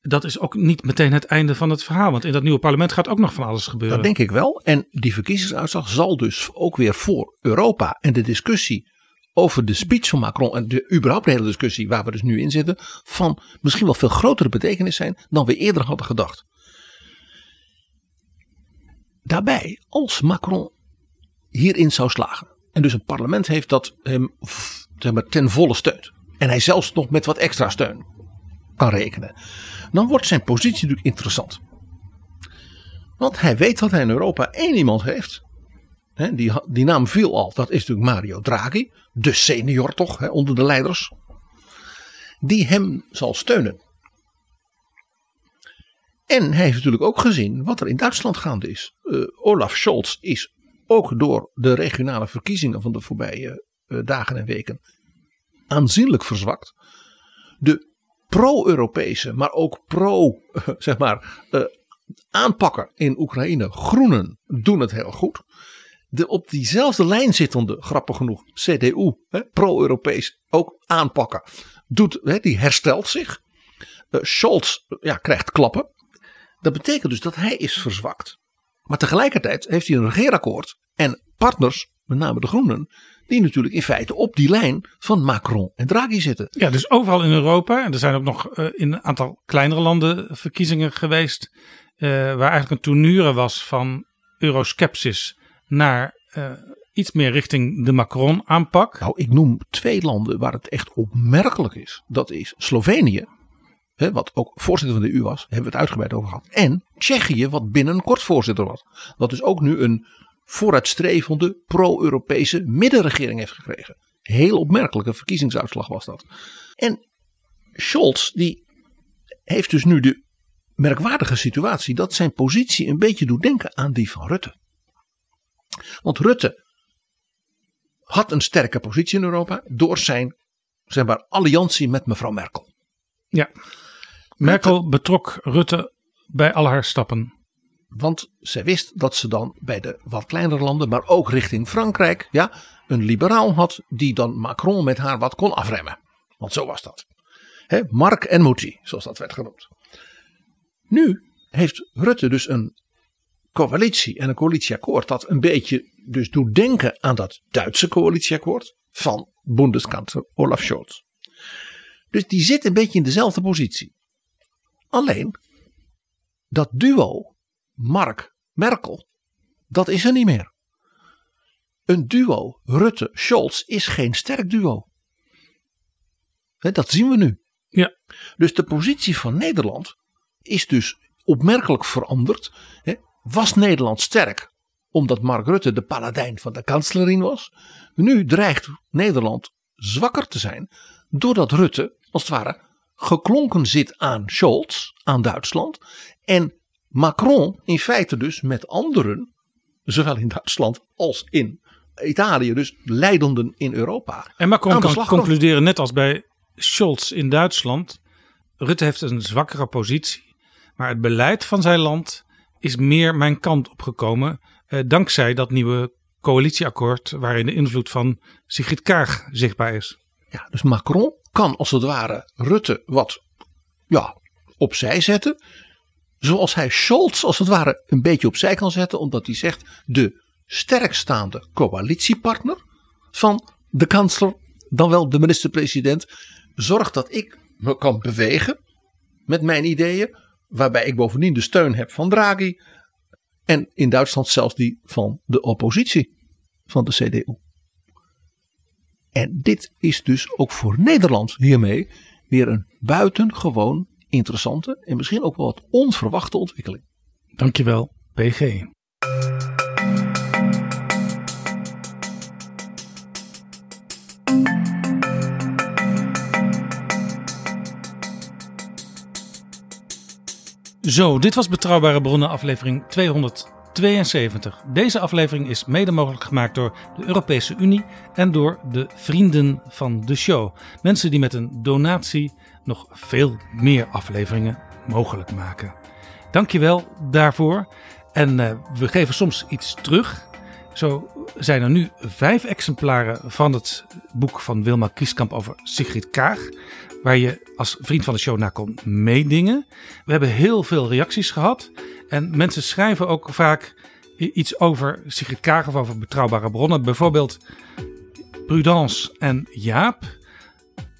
Dat is ook niet meteen het einde van het verhaal. Want in dat nieuwe parlement gaat ook nog van alles gebeuren. Dat denk ik wel. En die verkiezingsuitslag zal dus ook weer voor Europa en de discussie over de speech van Macron en de überhaupt de hele discussie waar we dus nu in zitten, van misschien wel veel grotere betekenis zijn dan we eerder hadden gedacht. Daarbij, als Macron hierin zou slagen, en dus een parlement heeft dat hem zeg maar, ten volle steunt, en hij zelfs nog met wat extra steun kan rekenen, dan wordt zijn positie natuurlijk interessant. Want hij weet dat hij in Europa één iemand heeft. Hè, die, die naam viel al, dat is natuurlijk Mario Draghi, de senior toch, hè, onder de leiders. Die hem zal steunen. En hij heeft natuurlijk ook gezien wat er in Duitsland gaande is. Uh, Olaf Scholz is ook door de regionale verkiezingen van de voorbije uh, dagen en weken aanzienlijk verzwakt. De pro-Europese, maar ook pro, uh, zeg maar, aanpakker in Oekraïne, groenen, doen het heel goed. De op diezelfde lijn zittende, grappig genoeg, CDU, pro-Europees, ook aanpakken, doet, hè, die herstelt zich. Scholz ja, krijgt klappen. Dat betekent dus dat hij is verzwakt. Maar tegelijkertijd heeft hij een regeerakkoord en partners, met name de Groenen, die natuurlijk in feite op die lijn van Macron en Draghi zitten. Ja, dus overal in Europa, en er zijn ook nog uh, in een aantal kleinere landen verkiezingen geweest, uh, waar eigenlijk een tournure was van euroskepsis naar uh, iets meer richting de Macron aanpak. Nou, ik noem twee landen waar het echt opmerkelijk is. Dat is Slovenië hè, wat ook voorzitter van de EU was, hebben we het uitgebreid over gehad. En Tsjechië, wat binnenkort voorzitter was. Wat dus ook nu een vooruitstrevende pro-Europese middenregering heeft gekregen. Heel opmerkelijke verkiezingsuitslag was dat. En Scholz, die heeft dus nu de merkwaardige situatie dat zijn positie een beetje doet denken aan die van Rutte. Want Rutte had een sterke positie in Europa door zijn zeg maar, alliantie met mevrouw Merkel. Ja. Merkel betrok Rutte bij al haar stappen. Want zij wist dat ze dan bij de wat kleinere landen, maar ook richting Frankrijk, ja, een liberaal had die dan Macron met haar wat kon afremmen. Want zo was dat. Hè, Mark en Mouty, zoals dat werd genoemd. Nu heeft Rutte dus een coalitie en een coalitieakkoord dat een beetje dus doet denken aan dat Duitse coalitieakkoord van Bundeskanzler Olaf Scholz. Dus die zit een beetje in dezelfde positie. Alleen dat duo Mark-Merkel, dat is er niet meer. Een duo Rutte-Scholz is geen sterk duo. dat zien we nu. Ja. Dus de positie van Nederland is dus opmerkelijk veranderd. Was Nederland sterk omdat Mark Rutte de paladijn van de kanslerin was? Nu dreigt Nederland zwakker te zijn doordat Rutte als het ware geklonken zit aan Scholz, aan Duitsland. En Macron in feite dus met anderen, zowel in Duitsland als in Italië, dus leidenden in Europa. En Macron kan concluderen, net als bij Scholz in Duitsland, Rutte heeft een zwakkere positie. Maar het beleid van zijn land is meer mijn kant opgekomen. Eh, dankzij dat nieuwe coalitieakkoord waarin de invloed van Sigrid Kaag zichtbaar is. Ja, dus Macron kan als het ware Rutte wat ja, opzij zetten. Zoals hij Scholz als het ware een beetje opzij kan zetten. Omdat hij zegt de sterkstaande coalitiepartner van de kansler, dan wel de minister-president, zorgt dat ik me kan bewegen met mijn ideeën. Waarbij ik bovendien de steun heb van Draghi. En in Duitsland zelfs die van de oppositie van de CDU. En dit is dus ook voor Nederland hiermee weer een buitengewoon interessante en misschien ook wel wat onverwachte ontwikkeling. Dankjewel, PG. Zo, dit was Betrouwbare Bronnen aflevering 200. 72. Deze aflevering is mede mogelijk gemaakt door de Europese Unie en door de vrienden van de show. Mensen die met een donatie nog veel meer afleveringen mogelijk maken. Dankjewel daarvoor. En uh, we geven soms iets terug. Zo zijn er nu vijf exemplaren van het boek van Wilma Kieskamp over Sigrid Kaag. Waar je als vriend van de show naar kon meedingen. We hebben heel veel reacties gehad. En mensen schrijven ook vaak iets over Sigrid Kaag of over betrouwbare bronnen. Bijvoorbeeld Prudence en Jaap.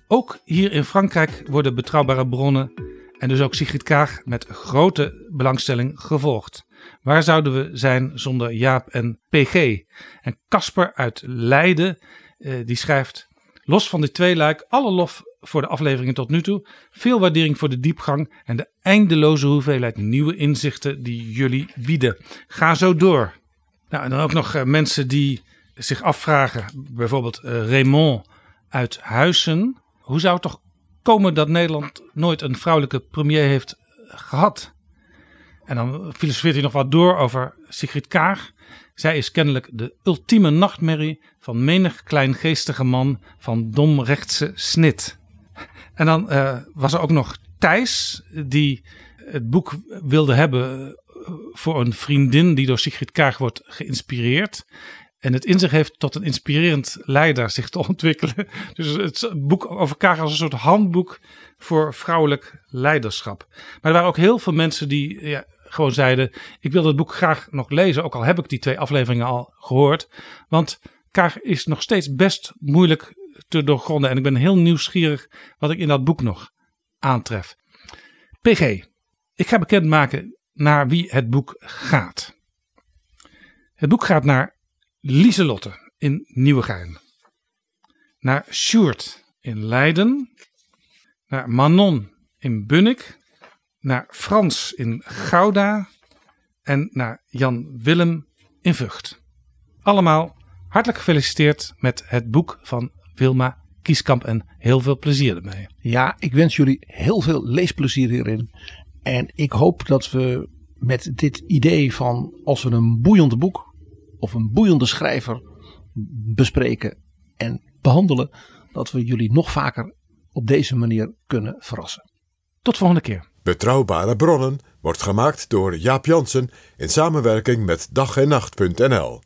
Ook hier in Frankrijk worden betrouwbare bronnen en dus ook Sigrid Kaag met grote belangstelling gevolgd. Waar zouden we zijn zonder Jaap en PG? En Casper uit Leiden, eh, die schrijft... Los van dit tweeluik, alle lof voor de afleveringen tot nu toe. Veel waardering voor de diepgang en de eindeloze hoeveelheid nieuwe inzichten die jullie bieden. Ga zo door. Nou, en dan ook nog eh, mensen die zich afvragen, bijvoorbeeld uh, Raymond uit Huizen. Hoe zou het toch komen dat Nederland nooit een vrouwelijke premier heeft gehad? En dan filosofeert hij nog wat door over Sigrid Kaag. Zij is kennelijk de ultieme nachtmerrie van menig kleingeestige man van domrechtse snit. En dan uh, was er ook nog Thijs, die het boek wilde hebben eh, voor een vriendin die door Sigrid Kaag wordt geïnspireerd. En het in zich heeft tot een inspirerend leider zich te ontwikkelen. Dus het boek over Kaag als een soort handboek voor vrouwelijk leiderschap. Maar er waren ook heel veel mensen die ja, gewoon zeiden: Ik wil dat boek graag nog lezen, ook al heb ik die twee afleveringen al gehoord. Want Kaag is nog steeds best moeilijk te doorgronden. En ik ben heel nieuwsgierig wat ik in dat boek nog aantref. PG, ik ga bekendmaken naar wie het boek gaat. Het boek gaat naar Lieselotte in Nieuwegein. Naar Sjoerd in Leiden. Naar Manon in Bunnik. Naar Frans in Gouda. En naar Jan Willem in Vught. Allemaal hartelijk gefeliciteerd met het boek van Wilma Kieskamp en heel veel plezier ermee. Ja, ik wens jullie heel veel leesplezier hierin. En ik hoop dat we met dit idee van als we een boeiend boek of een boeiende schrijver bespreken en behandelen, dat we jullie nog vaker op deze manier kunnen verrassen. Tot volgende keer. Betrouwbare bronnen wordt gemaakt door Jaap Jansen in samenwerking met dag en nacht.nl.